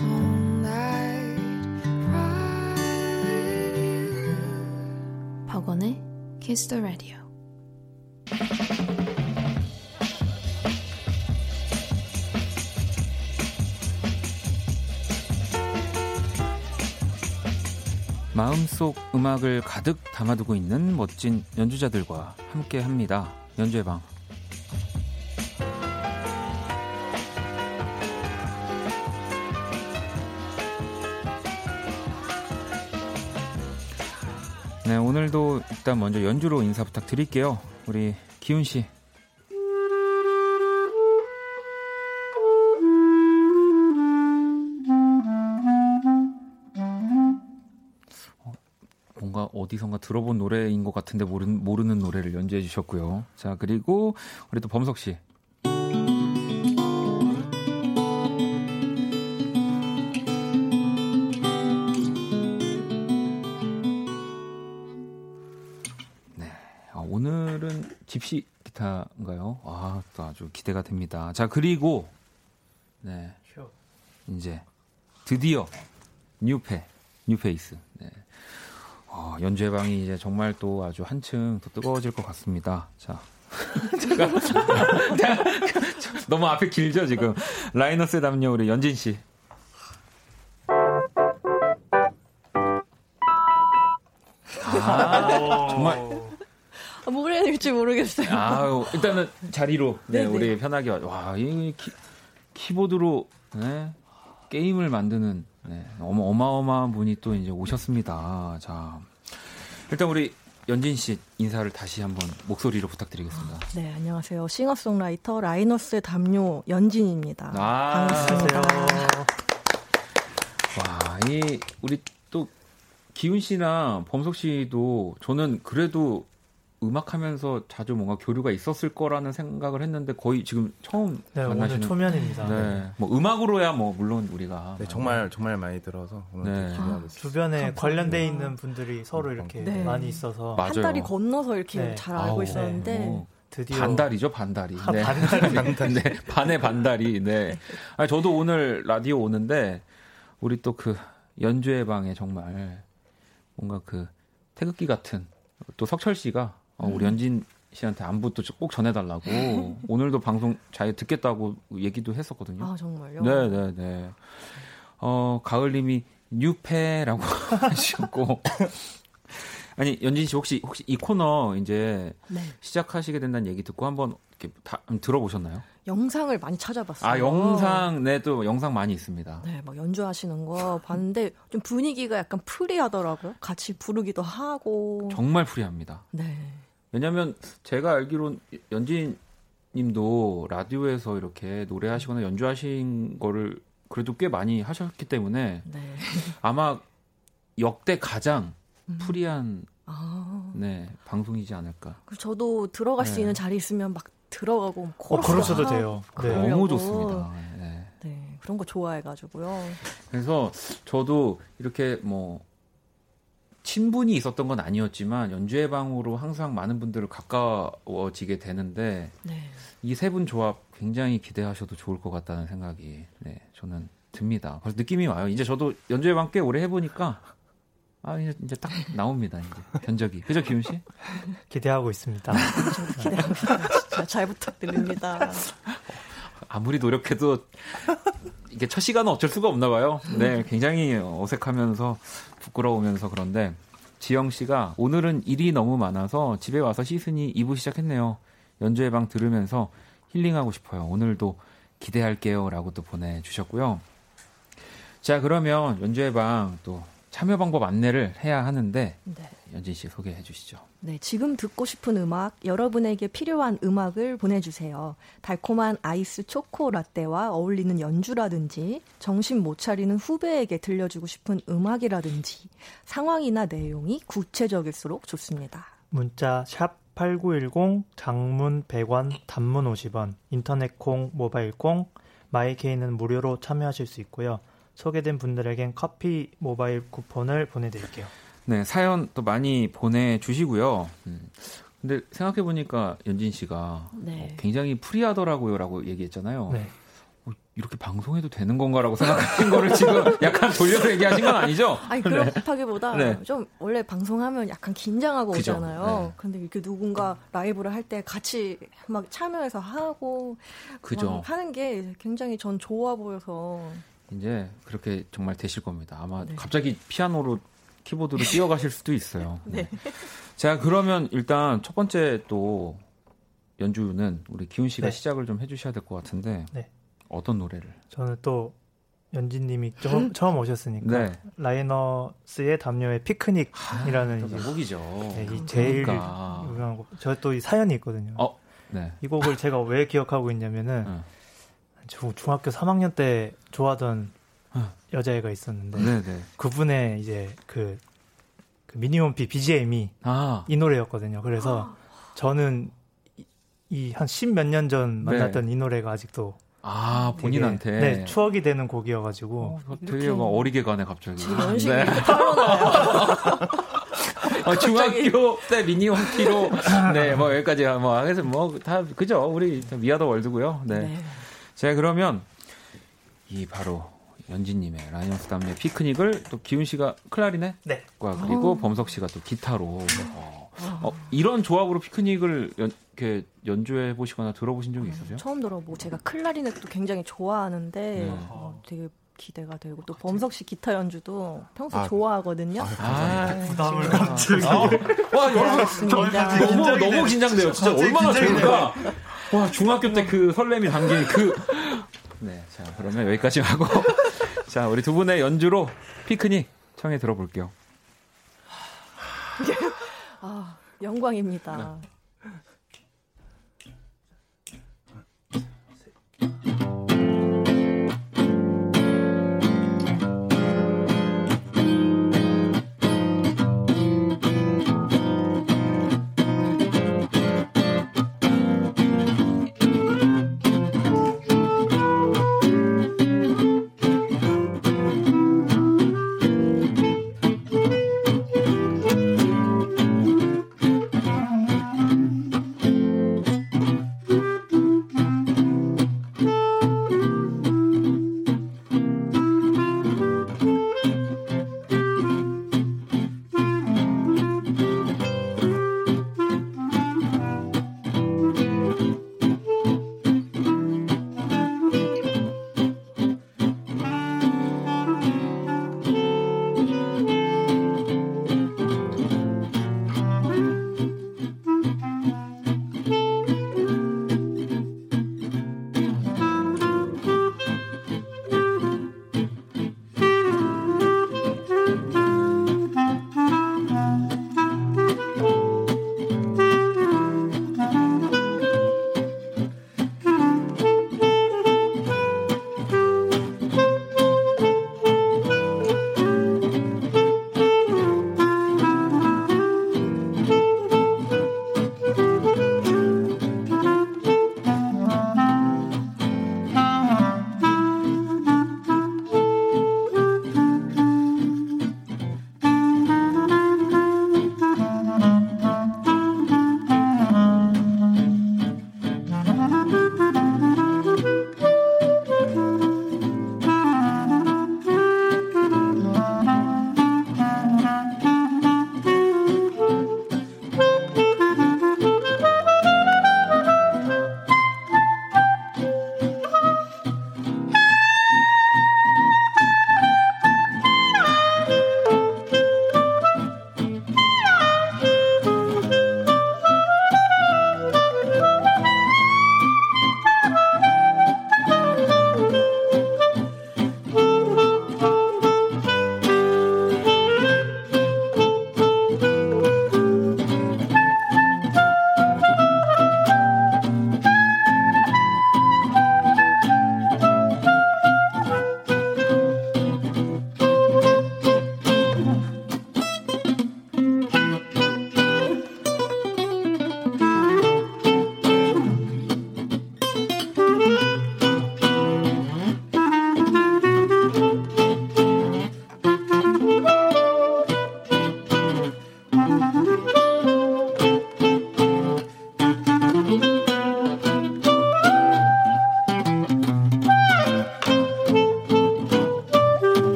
[SPEAKER 4] All night cry.
[SPEAKER 3] 박원의 Kiss the Radio.
[SPEAKER 1] 마음속 음악을 가득 담아두고 있는 멋진 연주자들과 함께 합니다. 연주의 방. 네, 오늘도 일단 먼저 연주로 인사 부탁드릴게요. 우리 기훈 씨. 어디선가 들어본 노래인 것 같은데 모르는, 모르는 노래를 연주해 주셨고요. 자, 그리고 우리 또 범석 씨. 네. 아, 오늘은 집시 기타인가요? 아, 또 아주 기대가 됩니다. 자, 그리고 네. 이제 드디어 뉴페, 뉴페이스. 네. 어, 연주회 방이 이제 정말 또 아주 한층 더 뜨거워질 것 같습니다. 자. 제가 너무 앞에 길죠, 지금. 라이너스의 담요 우리 연진 씨. 아, 정말
[SPEAKER 5] 아, 뭘 해야 될지 모르겠어요.
[SPEAKER 1] 아유, 일단은 자리로 네,
[SPEAKER 5] 네네.
[SPEAKER 1] 우리 편하게 와. 와, 이 키, 키보드로 네, 게임을 만드는 네, 어마 어마어마한 분이 또 이제 오셨습니다. 자, 일단 우리 연진 씨 인사를 다시 한번 목소리로 부탁드리겠습니다.
[SPEAKER 5] 네, 안녕하세요. 싱어송라이터 라이너스의 담요 연진입니다.
[SPEAKER 1] 아,
[SPEAKER 5] 반갑습니다.
[SPEAKER 1] 와, 이 우리 또 기훈 씨나 범석 씨도 저는 그래도 음악하면서 자주 뭔가 교류가 있었을 거라는 생각을 했는데 거의 지금 처음
[SPEAKER 6] 네, 오늘
[SPEAKER 1] 만나시는
[SPEAKER 6] 초면입니다.
[SPEAKER 1] 네. 뭐 음악으로야 뭐 물론 우리가
[SPEAKER 7] 네, 정말 정말 많이 들어서 오늘
[SPEAKER 1] 네.
[SPEAKER 7] 기대하고 있어요.
[SPEAKER 6] 주변에. 관련돼 있는 분들이 서로 이렇게
[SPEAKER 5] 네.
[SPEAKER 6] 많이 있어서
[SPEAKER 1] 맞아요.
[SPEAKER 5] 한 달이 건너서 이렇게
[SPEAKER 6] 네.
[SPEAKER 5] 잘 알고
[SPEAKER 1] 아우,
[SPEAKER 5] 있었는데
[SPEAKER 1] 어,
[SPEAKER 6] 드디어
[SPEAKER 1] 반달이죠 반달이.
[SPEAKER 6] 아,
[SPEAKER 1] 네.
[SPEAKER 6] 반달이.
[SPEAKER 1] 네, 반의 반달이. 네. 아니, 저도 오늘 라디오 오는데 우리 또 그 연주회 방에 정말 뭔가 그 태극기 같은 또 석철 씨가 어, 우리 연진 씨한테 안부도 꼭 전해달라고 오늘도 방송 잘 듣겠다고 얘기도 했었거든요.
[SPEAKER 5] 아 정말요?
[SPEAKER 1] 네, 네, 네. 어, 가을님이 뉴페라고 하셨고, 아니 연진 씨 혹시 혹시 이 코너 이제
[SPEAKER 5] 네.
[SPEAKER 1] 시작하시게 된다는 얘기 듣고 한번 이렇게 다 음, 들어보셨나요?
[SPEAKER 5] 영상을 많이 찾아봤어요.
[SPEAKER 1] 아 영상 네또 영상 많이 있습니다.
[SPEAKER 5] 네, 막 연주하시는 거 봤는데 좀 분위기가 약간 프리하더라고요. 같이 부르기도 하고.
[SPEAKER 1] 정말 프리합니다.
[SPEAKER 5] 네.
[SPEAKER 1] 왜냐하면 제가 알기론 연진 님도 라디오에서 이렇게 노래하시거나 연주하신 거를 그래도 꽤 많이 하셨기 때문에
[SPEAKER 5] 네.
[SPEAKER 1] 아마 역대 가장
[SPEAKER 5] 음.
[SPEAKER 1] 프리한
[SPEAKER 5] 아.
[SPEAKER 1] 네 방송이지 않을까.
[SPEAKER 5] 그 저도 들어갈 수
[SPEAKER 1] 네.
[SPEAKER 5] 있는 자리 있으면 막 들어가고
[SPEAKER 6] 어,
[SPEAKER 5] 코러스도
[SPEAKER 6] 그러셔도
[SPEAKER 5] 하고
[SPEAKER 6] 돼요. 네.
[SPEAKER 5] 그러려고.
[SPEAKER 1] 너무 좋습니다. 네.
[SPEAKER 5] 네, 그런 거 좋아해가지고요.
[SPEAKER 1] 그래서 저도 이렇게 뭐 친분이 있었던 건 아니었지만 연주회 방으로 항상 많은 분들을 가까워지게 되는데
[SPEAKER 5] 네.
[SPEAKER 1] 이세 분 조합 굉장히 기대하셔도 좋을 것 같다는 생각이 네 저는 듭니다. 그래서 느낌이 와요. 이제 저도 연주회 방꽤 오래 해보니까 아 이제, 이제 딱 나옵니다. 이제 견적이 그죠 기훈 씨?
[SPEAKER 6] 기대하고 있습니다.
[SPEAKER 5] 기대하고 있습니다. 진짜 잘 부탁드립니다.
[SPEAKER 1] 아무리 노력해도 이게 첫 시간은 어쩔 수가 없나 봐요. 네, 굉장히 어색하면서 부끄러우면서 그런데 지영 씨가 오늘은 일이 너무 많아서 집에 와서 씻으니 2부 시작했네요. 연주회 방 들으면서 힐링하고 싶어요. 오늘도 기대할게요 라고 또 보내주셨고요. 자, 그러면 연주회 방또 참여 방법 안내를 해야 하는데
[SPEAKER 5] 네.
[SPEAKER 1] 연진 씨 소개해 주시죠.
[SPEAKER 5] 네, 지금 듣고 싶은 음악, 여러분에게 필요한 음악을 보내주세요. 달콤한 아이스 초코 라떼와 어울리는 연주라든지, 정신 못 차리는 후배에게 들려주고 싶은 음악이라든지, 상황이나 내용이 구체적일수록 좋습니다.
[SPEAKER 6] 문자 샵 8910 장문 100원 단문 50원 인터넷 콩 모바일 콩 마이케이는 무료로 참여하실 수 있고요. 소개된 분들에겐 커피 모바일 쿠폰을 보내드릴게요.
[SPEAKER 1] 네, 사연 또 많이 보내주시고요. 음, 근데 생각해보니까 연진 씨가
[SPEAKER 5] 네.
[SPEAKER 1] 어, 굉장히 프리하더라고요 라고 얘기했잖아요.
[SPEAKER 6] 네.
[SPEAKER 1] 어, 이렇게 방송해도 되는 건가라고 생각하신 거를 지금 약간 돌려서 얘기하신 건 아니죠?
[SPEAKER 5] 아니, 그렇다기보다
[SPEAKER 1] 네.
[SPEAKER 5] 좀 원래 방송하면 약간 긴장하고
[SPEAKER 1] 그죠.
[SPEAKER 5] 오잖아요.
[SPEAKER 1] 네.
[SPEAKER 5] 근데 이렇게 누군가 라이브를 할 때 같이 막 참여해서 하고,
[SPEAKER 1] 그죠.
[SPEAKER 5] 막 하는 게 굉장히 전 좋아 보여서.
[SPEAKER 1] 이제 그렇게 정말 되실 겁니다. 아마
[SPEAKER 5] 네.
[SPEAKER 1] 갑자기 피아노로 키보드로 뛰어가실 수도 있어요.
[SPEAKER 5] 네.
[SPEAKER 1] 자, 그러면 일단 첫 번째 또 연주는 우리 기훈 씨가
[SPEAKER 6] 네.
[SPEAKER 1] 시작을 좀 해주셔야 될 것 같은데
[SPEAKER 6] 네.
[SPEAKER 1] 어떤 노래를?
[SPEAKER 6] 저는 또 연진님이 처음, 처음 오셨으니까
[SPEAKER 1] 네.
[SPEAKER 6] 라이너스의 담요의 피크닉이라는 이제
[SPEAKER 1] 곡이죠.
[SPEAKER 6] 네, 이 제일
[SPEAKER 1] 그러니까.
[SPEAKER 6] 유명한 곡. 저 또 이 사연이 있거든요.
[SPEAKER 1] 어, 네.
[SPEAKER 6] 이 곡을 제가 왜 기억하고 있냐면은
[SPEAKER 1] 어.
[SPEAKER 6] 중, 중학교 3학년 때 좋아하던
[SPEAKER 1] 어. 여자애가
[SPEAKER 6] 있었는데
[SPEAKER 1] 네, 네.
[SPEAKER 6] 그분의 이제 그, 그 미니홈피 BGM이
[SPEAKER 1] 아,
[SPEAKER 6] 이 노래였거든요. 그래서 저는 이 한 십 몇 년전
[SPEAKER 1] 네.
[SPEAKER 6] 만났던 이 노래가 아직도
[SPEAKER 1] 아
[SPEAKER 6] 되게,
[SPEAKER 1] 본인한테.
[SPEAKER 6] 네, 추억이 되는 곡이어가지고
[SPEAKER 1] 어, 되게 막 어리게 가네 갑자기.
[SPEAKER 5] 지금 연식이
[SPEAKER 1] 네. 어, 중학교 때 미니홈피로 네, 뭐 여기까지 뭐 그래서 뭐 다 그죠. 우리 We Are the World고요. 네.
[SPEAKER 5] 네.
[SPEAKER 1] 자, 그러면 이 바로 연진 님의 라이너스 담요 피크닉을 또 기훈 씨가 클라리넷과
[SPEAKER 6] 네.
[SPEAKER 1] 그리고
[SPEAKER 5] 어.
[SPEAKER 1] 범석 씨가 또 기타로 어, 어, 이런 조합으로 피크닉을 연, 이렇게 연주해 보시거나 들어보신 적이 있으세요?
[SPEAKER 5] 처음 들어보고 제가 클라리넷도 굉장히 좋아하는데
[SPEAKER 1] 네.
[SPEAKER 5] 어, 되게 기대가 되고 또 범석 씨 기타 연주도 평소
[SPEAKER 7] 아.
[SPEAKER 5] 좋아하거든요.
[SPEAKER 1] 아,
[SPEAKER 6] 부담을
[SPEAKER 1] 진짜.
[SPEAKER 6] 갑자기.
[SPEAKER 1] 아, 와, 여러분. 너무 너무 긴장돼요. 진짜 얼마나 좋을까. 와 중학교 때 그 설렘이 담긴 그. 네, 자 그러면 여기까지 하고 자 우리 두 분의 연주로 피크닉 청해 들어볼게요.
[SPEAKER 5] 아, 영광입니다.
[SPEAKER 4] Thank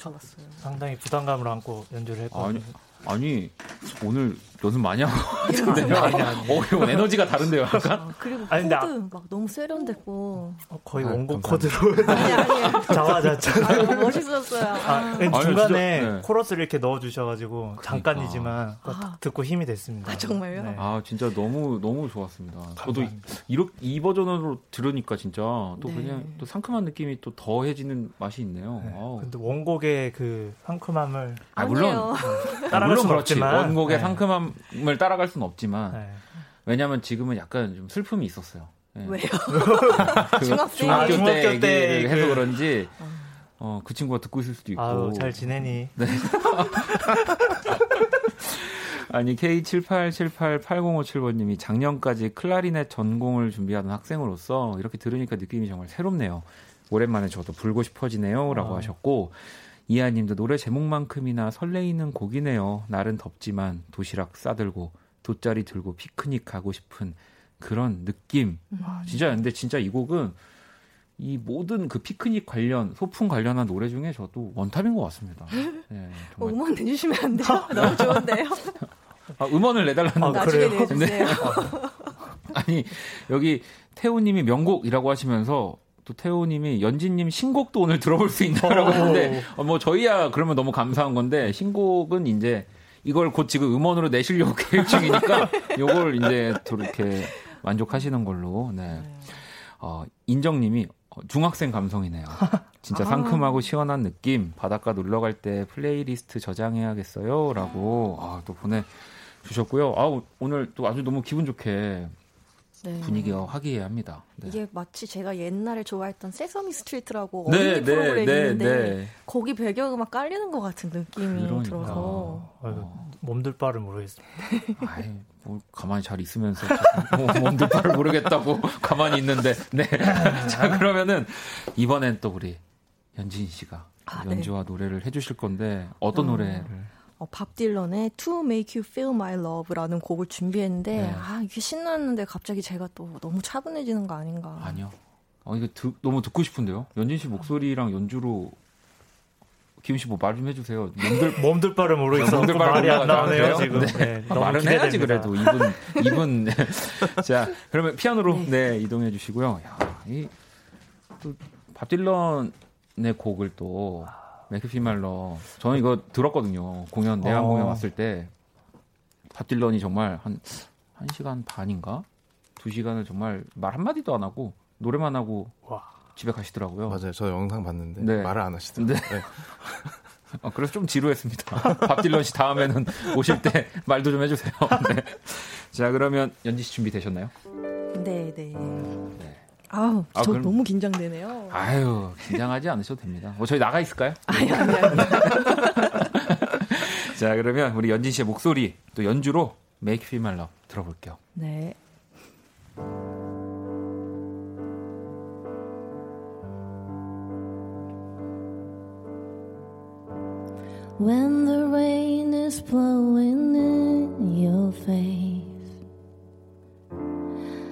[SPEAKER 5] 좋았어요.
[SPEAKER 6] 상당히 부담감을 안고 연주를 했거든요.
[SPEAKER 1] 아니 아니 오늘 연습 많이 하고 같은데요?
[SPEAKER 6] 아니, 아니.
[SPEAKER 1] 어, 에너지가 다른데요, 약간?
[SPEAKER 5] 아, 그리고
[SPEAKER 6] 아니, 근데
[SPEAKER 5] 코드 막 너무 세련됐고.
[SPEAKER 6] 어, 거의
[SPEAKER 1] 아,
[SPEAKER 6] 원곡. 코드로. 자화자찬.
[SPEAKER 5] 아, 너무 멋있었어요.
[SPEAKER 6] 아,
[SPEAKER 5] 아,
[SPEAKER 6] 중간에
[SPEAKER 1] 진짜, 네.
[SPEAKER 6] 코러스를 이렇게 넣어주셔가지고 잠깐이지만 또
[SPEAKER 5] 아.
[SPEAKER 6] 듣고 힘이 됐습니다.
[SPEAKER 5] 아, 정말요?
[SPEAKER 6] 네.
[SPEAKER 1] 아, 진짜 너무, 너무 좋았습니다. 저도
[SPEAKER 6] 감사합니다.
[SPEAKER 1] 이렇게, 이 버전으로 들으니까 진짜 또
[SPEAKER 5] 네.
[SPEAKER 1] 그냥 또 상큼한 느낌이 또 더해지는 맛이 있네요.
[SPEAKER 6] 네. 근데 원곡의 그 상큼함을
[SPEAKER 1] 아, 물론,
[SPEAKER 5] 아니에요.
[SPEAKER 6] 따라갈
[SPEAKER 1] 물론
[SPEAKER 6] 수는
[SPEAKER 1] 그렇지.
[SPEAKER 6] 없지만
[SPEAKER 1] 원곡의
[SPEAKER 6] 네.
[SPEAKER 1] 상큼함 을 따라갈 수는 없지만,
[SPEAKER 6] 네.
[SPEAKER 1] 왜냐면 지금은 약간 좀 슬픔이 있었어요. 예.
[SPEAKER 5] 왜요?
[SPEAKER 1] 그
[SPEAKER 5] 중학생.
[SPEAKER 1] 중학교
[SPEAKER 6] 아,
[SPEAKER 1] 때
[SPEAKER 6] 중학교
[SPEAKER 1] 얘기를
[SPEAKER 6] 때
[SPEAKER 1] 해서
[SPEAKER 6] 그-
[SPEAKER 1] 그런지, 어, 그 친구가 듣고 있을 수도 있고.
[SPEAKER 6] 아우 잘 지내니?
[SPEAKER 1] 아니 K78788057번님이 작년까지 클라리넷 전공을 준비하던 학생으로서 이렇게 들으니까 느낌이 정말 새롭네요. 오랜만에 저도 불고 싶어지네요라고
[SPEAKER 6] 아.
[SPEAKER 1] 하셨고 이하님도 노래 제목만큼이나 설레이는 곡이네요. 날은 덥지만 도시락 싸들고 돗자리 들고 피크닉 가고 싶은 그런 느낌. 아, 진짜 근데 진짜 이 곡은 이 모든 그 피크닉 관련 소풍 관련한 노래 중에 저도 원탑인 것 같습니다. 네,
[SPEAKER 5] 어,
[SPEAKER 1] 정말.
[SPEAKER 5] 음원 내주시면 안 돼요? 너무 좋은데요?
[SPEAKER 1] 아, 음원을 내달라는
[SPEAKER 6] 아,
[SPEAKER 1] 거.
[SPEAKER 5] 나중에
[SPEAKER 6] 그래요?
[SPEAKER 5] 내주세요.
[SPEAKER 1] 아니 여기 태호님이 명곡이라고 하시면서 또 태호님이 연진님 신곡도 오늘 들어볼 수 있나라고 했는데 어, 뭐 저희야 그러면 너무 감사한 건데 신곡은 이제 이걸 곧 지금 음원으로 내시려고 계획 중이니까 요걸 이제 또 이렇게 만족하시는 걸로 네. 어, 인정님이 어, 중학생 감성이네요. 진짜
[SPEAKER 5] 아.
[SPEAKER 1] 상큼하고 시원한 느낌. 바닷가 놀러 갈 때 플레이리스트 저장해야겠어요라고 아, 또 보내 주셨고요. 아, 오- 오늘 또 아주 너무 기분 좋게
[SPEAKER 5] 네.
[SPEAKER 1] 분위기가 화기애애합니다. 네.
[SPEAKER 5] 이게 마치 제가 옛날에 좋아했던 세서미 스트리트라고
[SPEAKER 1] 네,
[SPEAKER 5] 어린이
[SPEAKER 1] 네,
[SPEAKER 5] 프로그램이
[SPEAKER 1] 네,
[SPEAKER 5] 있는데
[SPEAKER 1] 네.
[SPEAKER 5] 거기 배경음악 깔리는 것 같은 느낌이
[SPEAKER 1] 그러니까.
[SPEAKER 5] 들어서
[SPEAKER 6] 어, 아이고, 몸둘 바를 모르겠습니다.
[SPEAKER 1] 아이, 뭐 가만히 잘 있으면서 뭐, 몸둘 바를 모르겠다고 가만히 있는데 네. 자 그러면은 이번엔 또 우리 연진 씨가
[SPEAKER 5] 아, 네.
[SPEAKER 1] 연주와 노래를 해주실 건데 어떤
[SPEAKER 5] 어.
[SPEAKER 1] 노래를
[SPEAKER 5] 어, 밥 딜런의 To Make You Feel My Love라는 곡을 준비했는데
[SPEAKER 1] 네.
[SPEAKER 5] 아 이게 신났는데 갑자기 제가 또 너무 차분해지는 거 아닌가.
[SPEAKER 1] 아니요. 어, 이거 듣- 너무 듣고 싶은데요. 연진 씨 목소리랑 연주로 기훈 씨뭐 말 좀 해주세요. 몸들
[SPEAKER 6] 몸둘 바를 모르고 있어
[SPEAKER 1] 몸들
[SPEAKER 6] 말이 안 나오네요? 지금.
[SPEAKER 1] 네.
[SPEAKER 6] 네, 너무
[SPEAKER 1] 말은
[SPEAKER 6] 기대됩니다.
[SPEAKER 1] 해야지 그래도 이분 이분 자 그러면 피아노로 네, 이동해 주시고요. 야, 이밥 딜런의 곡을 또 맥크피 말러 저는 이거 들었거든요. 공연 내한
[SPEAKER 6] 어.
[SPEAKER 1] 공연 왔을 때 밥 딜런이 정말 한 1시간 반인가? 2시간을 정말 말 한마디도 안 하고 노래만 하고
[SPEAKER 6] 와.
[SPEAKER 1] 집에 가시더라고요.
[SPEAKER 7] 맞아요. 저 영상 봤는데
[SPEAKER 1] 네.
[SPEAKER 7] 말을 안 하시더라고요.
[SPEAKER 1] 네.
[SPEAKER 7] 네.
[SPEAKER 1] 어, 그래서 좀 지루했습니다. 밥 딜런 씨 다음에는 오실 때 말도 좀 해주세요. 네. 자, 그러면 연지 씨 준비되셨나요?
[SPEAKER 5] 네, 네.
[SPEAKER 1] 네.
[SPEAKER 5] 아우,
[SPEAKER 1] 아,
[SPEAKER 5] 저
[SPEAKER 1] 그럼-
[SPEAKER 5] 너무 긴장되네요.
[SPEAKER 1] 아유, 긴장하지 않으셔도 됩니다. 뭐 저희 나가 있을까요?
[SPEAKER 5] 아니, 아니, 아니.
[SPEAKER 1] 자, 그러면 우리 연진 씨의 목소리 또 연주로 Make Feel My Love 들어볼게요.
[SPEAKER 5] 네.
[SPEAKER 2] When the rain is blowing in your face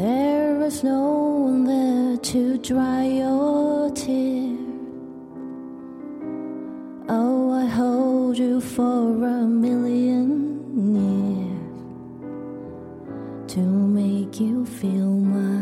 [SPEAKER 2] there is no one there to dry your tears. Oh, I hold you for a million years to make you feel my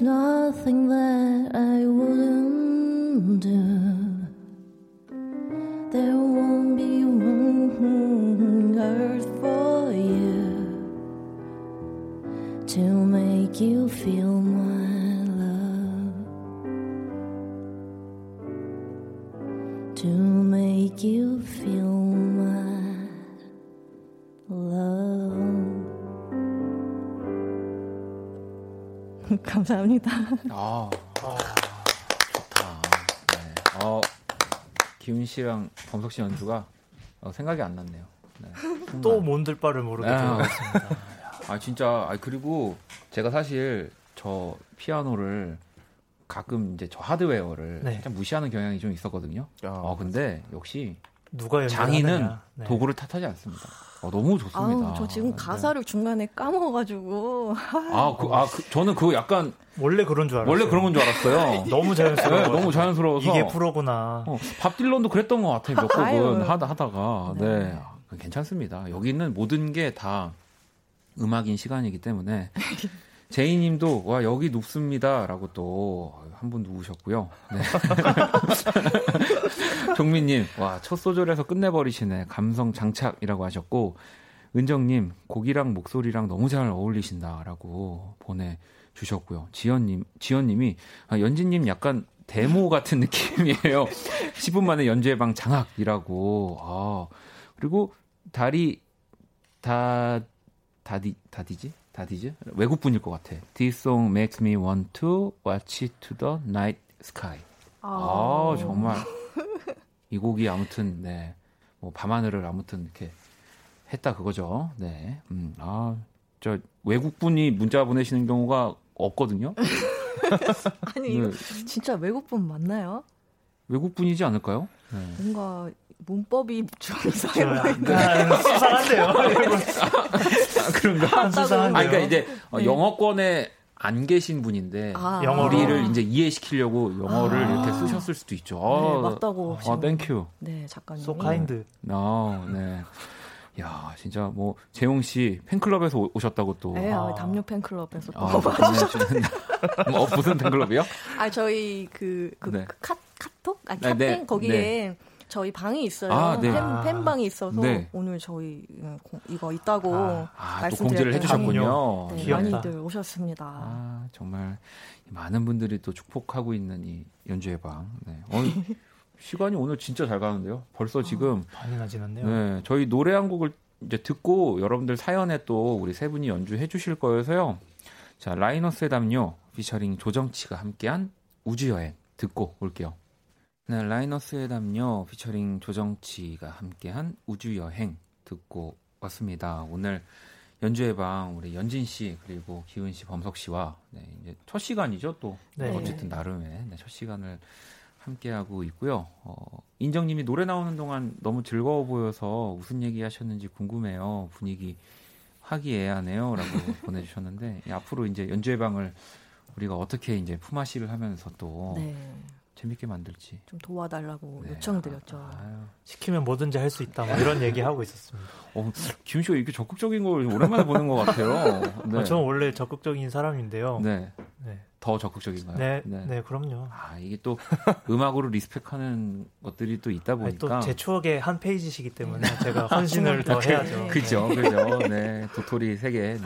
[SPEAKER 2] nothing there.
[SPEAKER 5] 감사합니다.
[SPEAKER 1] 아, 좋다. 네. 어, 기훈 씨랑 범석 씨 연주가 어, 생각이 안 났네요. 네.
[SPEAKER 6] 또. 몸둘 바를 모르게
[SPEAKER 1] 아.
[SPEAKER 6] 들어갔습니다.
[SPEAKER 1] 아 진짜 아 그리고 제가 사실 저 피아노를 가끔 이제 저 하드웨어를
[SPEAKER 6] 네.
[SPEAKER 1] 살짝 무시하는 경향이 좀 있었거든요.
[SPEAKER 7] 아,
[SPEAKER 1] 어 근데 역시
[SPEAKER 6] 누가
[SPEAKER 1] 장인은
[SPEAKER 6] 하느냐. 네.
[SPEAKER 1] 도구를 탓하지 않습니다. 어, 너무 좋습니다.
[SPEAKER 5] 아우, 저 지금
[SPEAKER 1] 네.
[SPEAKER 5] 가사를 중간에 까먹어가지고.
[SPEAKER 1] 아, 그, 아, 그, 저는 그거 약간
[SPEAKER 6] 원래 그런 줄 알았어요.
[SPEAKER 1] 원래 그런 건 줄 알았어요.
[SPEAKER 6] 너무 자연스러워.
[SPEAKER 1] 네, 너무 자연스러워서
[SPEAKER 6] 이게 프로구나.
[SPEAKER 1] 어, 밥 딜런도 그랬던 것 같아요. 몇 곡은. 하다 하다가
[SPEAKER 5] 네.
[SPEAKER 1] 네, 아, 괜찮습니다. 여기 있는 모든 게 다 음악인 시간이기 때문에 제이 님도 와 여기 눕습니다 라고 또 한 분 누우셨고요. 네. 종민님 와 첫 소절에서 끝내버리시네 감성 장착이라고 하셨고 은정님 곡이랑 목소리랑 너무 잘 어울리신다라고 보내주셨고요. 지연님 지연님이 아, 연진님 약간 데모 같은 느낌이에요. 10분 만에 연주의 방 장악이라고. 아, 그리고 다리 다 다디 다디지? 다디즈? 외국 분일 것 같아. This song makes me want to watch it to the night sky. 아, 정말 이 곡이 아무튼 네. 뭐 밤하늘을 아무튼 이렇게 했다 그거죠. 네. 음. 아, 저 외국 분이 문자 보내시는 경우가 없거든요.
[SPEAKER 5] 아니,
[SPEAKER 1] 네.
[SPEAKER 5] 진짜 외국분 맞나요?
[SPEAKER 1] 외국 분이지 않을까요? 네.
[SPEAKER 5] 뭔가 문법이
[SPEAKER 6] 좀저
[SPEAKER 5] 이상해 보이는데.
[SPEAKER 6] 수상한데요.
[SPEAKER 1] 아, 그런가?
[SPEAKER 6] 수상한데요.
[SPEAKER 1] 아, 그러니까 이제 어,
[SPEAKER 5] 네.
[SPEAKER 1] 영어권에 안 계신 분인데
[SPEAKER 5] 아,
[SPEAKER 6] 영어로.
[SPEAKER 1] 우리를 이제 이해시키려고 영어를
[SPEAKER 5] 아.
[SPEAKER 1] 이렇게 쓰셨을 수도 있죠.
[SPEAKER 5] 네,
[SPEAKER 1] 아,
[SPEAKER 5] 맞다고.
[SPEAKER 1] 아, thank you.
[SPEAKER 5] 네, 작가님.
[SPEAKER 6] So kind.
[SPEAKER 1] 어, 네. 야, 진짜 뭐 재용 씨 팬클럽에서 오- 오셨다고 또.
[SPEAKER 5] 네,
[SPEAKER 6] 아.
[SPEAKER 5] 담요 팬클럽에서 또.
[SPEAKER 1] 아, 보내주시는. 뭐, 무슨 팬클럽이요?
[SPEAKER 5] 아 저희 그, 그,
[SPEAKER 1] 네.
[SPEAKER 5] 그 카, 카톡? 아,
[SPEAKER 1] 네,
[SPEAKER 5] 카톡
[SPEAKER 1] 네,
[SPEAKER 5] 거기에 저희 방이 있어요.
[SPEAKER 1] 아, 네.
[SPEAKER 5] 팬,
[SPEAKER 6] 아.
[SPEAKER 5] 팬방이 있어서
[SPEAKER 1] 네.
[SPEAKER 5] 오늘 저희 어, 고- 이거 있다고
[SPEAKER 6] 아,
[SPEAKER 1] 아, 또 공지를
[SPEAKER 5] 말씀드렸더니
[SPEAKER 1] 해주셨군요.
[SPEAKER 5] 네,
[SPEAKER 6] 귀엽다.
[SPEAKER 5] 많이들 오셨습니다.
[SPEAKER 1] 아, 정말 많은 분들이 또 축복하고 있는 이 연주의 방. 네. 어, 시간이 오늘 진짜 잘 가는데요. 벌써 지금
[SPEAKER 6] 반이나 지났네요.
[SPEAKER 1] 네, 저희 노래 한 곡을 이제 듣고 여러분들 사연에 또 우리 세 분이 연주해 주실 거여서요. 자, 라이너스의 담요 피처링 조정치가 함께한 우주 여행 듣고 올게요. 네, 라이너스의 담요 피처링 조정치가 함께한 우주여행 듣고 왔습니다. 오늘 연주의 방 우리 연진 씨 그리고 기훈 씨, 범석 씨와 네, 이제 첫 시간이죠 또
[SPEAKER 6] 네.
[SPEAKER 1] 어쨌든 나름의 네, 첫 시간을 함께 하고 있고요. 어, 인정님이 노래 나오는 동안 너무 즐거워 보여서 무슨 얘기 하셨는지 궁금해요. 분위기 화기애애하네요라고 보내주셨는데 이 앞으로 이제 연주의 방을 우리가 어떻게 이제 품앗이를 하면서 또
[SPEAKER 5] 네,
[SPEAKER 1] 재밌게 만들지.
[SPEAKER 5] 좀 도와달라고
[SPEAKER 1] 네.
[SPEAKER 5] 요청드렸죠.
[SPEAKER 1] 아유.
[SPEAKER 6] 시키면 뭐든지 할 수 있다. 뭐 이런 얘기 하고 있었습니다.
[SPEAKER 1] 어, 김 씨가 이렇게 적극적인 걸 오랜만에 보는 것 같아요. 네.
[SPEAKER 6] 어, 저는 원래 적극적인 사람인데요.
[SPEAKER 1] 네.
[SPEAKER 6] 네.
[SPEAKER 1] 더 적극적인가요?
[SPEAKER 6] 네, 네, 그럼요.
[SPEAKER 1] 아, 이게 또 음악으로 리스펙하는 것들이 또 있다 보니까.
[SPEAKER 6] 또 제 추억의 한 페이지시기 때문에 제가 헌신을 더
[SPEAKER 5] 네.
[SPEAKER 6] 해야죠.
[SPEAKER 1] 그죠, 그죠. 네, 도토리 세 개. 네.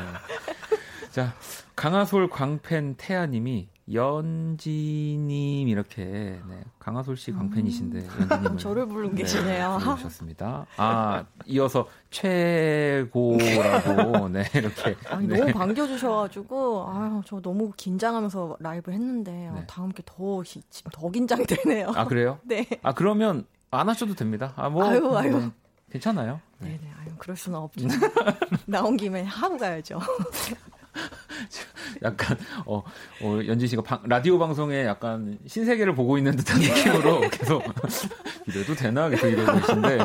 [SPEAKER 1] 자, 강하솔 광팬 태아님이 연지님 이렇게 네, 강하솔 씨 광팬이신데 연지님을
[SPEAKER 5] 저를 부르고 계시네요.
[SPEAKER 1] 부르셨습니다. 아, 이어서 최고라고 네 이렇게
[SPEAKER 5] 아니,
[SPEAKER 1] 네.
[SPEAKER 5] 너무 반겨주셔가지고 아유 저 너무 긴장하면서 라이브 했는데 아,
[SPEAKER 1] 네.
[SPEAKER 5] 다음 게 더 지금 더 긴장되네요.
[SPEAKER 1] 아 그래요?
[SPEAKER 5] 네.
[SPEAKER 1] 아 그러면 안 하셔도 됩니다. 아뭐
[SPEAKER 5] 아유, 아유.
[SPEAKER 1] 네, 괜찮아요. 네.
[SPEAKER 5] 네네. 아유 그럴 수는 없죠. 나온 김에 하고 가야죠.
[SPEAKER 1] 약간 어, 어 연지 씨가 방- 라디오 방송에 약간 신세계를 보고 있는 듯한 느낌으로 계속 이래도 되나 계속 이러고 계신데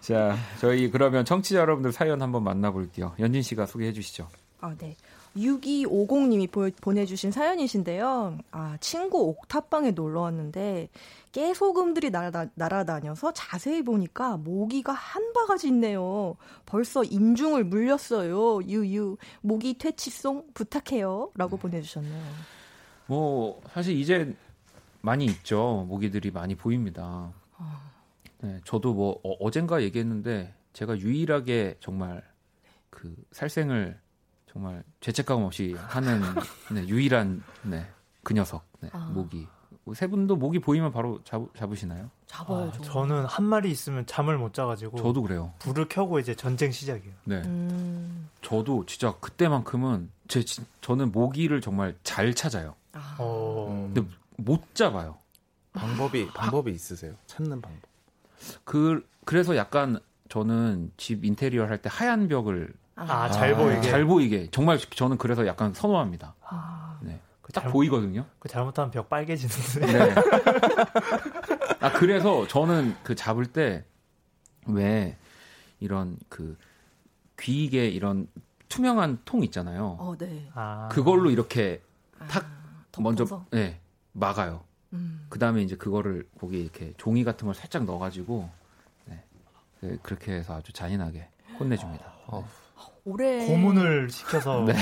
[SPEAKER 1] 자 저희 그러면 청취자 여러분들 사연 한번 만나볼게요. 연진 씨가 소개해 주시죠.
[SPEAKER 5] 아, 네. 6250님이 보, 보내주신 사연이신데요. 아, 친구 옥탑방에 놀러 왔는데 깨소금들이 날아다, 날아다녀서 자세히 보니까 모기가 한 바가지 있네요. 벌써 인중을 물렸어요. 유유. 모기 퇴치송 부탁해요. 라고 보내주셨네요.
[SPEAKER 1] 뭐 사실 이제 많이 있죠. 모기들이 많이 보입니다. 네, 저도 뭐 어, 어젠가 얘기했는데 제가 유일하게 정말 그 살생을 정말 죄책감 없이 하는 네, 유일한 네, 그 녀석 네,
[SPEAKER 5] 아.
[SPEAKER 1] 모기. 세 분도 모기 보이면 바로 잡, 잡으시나요?
[SPEAKER 5] 잡아요,
[SPEAKER 6] 아,
[SPEAKER 5] 저.
[SPEAKER 6] 저는 한 마리 있으면 잠을 못 자가지고
[SPEAKER 1] 저도 그래요.
[SPEAKER 6] 불을 켜고 이제 전쟁 시작이에요.
[SPEAKER 1] 네,
[SPEAKER 5] 음,
[SPEAKER 1] 저도 진짜 그때만큼은 제 진- 저는 모기를 정말 잘 찾아요.
[SPEAKER 5] 아,
[SPEAKER 6] 어,
[SPEAKER 7] 음,
[SPEAKER 1] 근데 못 잡아요.
[SPEAKER 7] 방법이 방법이 있으세요? 찾는 방법.
[SPEAKER 1] 그 그래서 약간 저는 집 인테리어 할 때 하얀 벽을
[SPEAKER 6] 아, 잘
[SPEAKER 7] 아,
[SPEAKER 6] 보이게.
[SPEAKER 1] 잘 보이게 정말 저는 그래서 약간 선호합니다.
[SPEAKER 5] 아,
[SPEAKER 1] 네. 그딱
[SPEAKER 6] 잘못-
[SPEAKER 1] 보이거든요.
[SPEAKER 6] 그 잘못하면 벽 빨개지는데.
[SPEAKER 1] 네. 아 그래서 저는 그 잡을 때 왜 이런 그 귀이게 이런 투명한 통 있잖아요.
[SPEAKER 5] 어, 네.
[SPEAKER 6] 아,
[SPEAKER 1] 그걸로 이렇게 탁
[SPEAKER 5] 아,
[SPEAKER 1] 먼저
[SPEAKER 5] 덮어서?
[SPEAKER 1] 네, 막아요.
[SPEAKER 5] 음.
[SPEAKER 1] 그 다음에 이제 그거를 거기 이렇게 종이 같은 걸 살짝 넣어가지고 네. 네, 그렇게 해서 아주 잔인하게 혼내줍니다.
[SPEAKER 7] 어.
[SPEAKER 5] 올해
[SPEAKER 6] 고문을 시켜서
[SPEAKER 1] 네.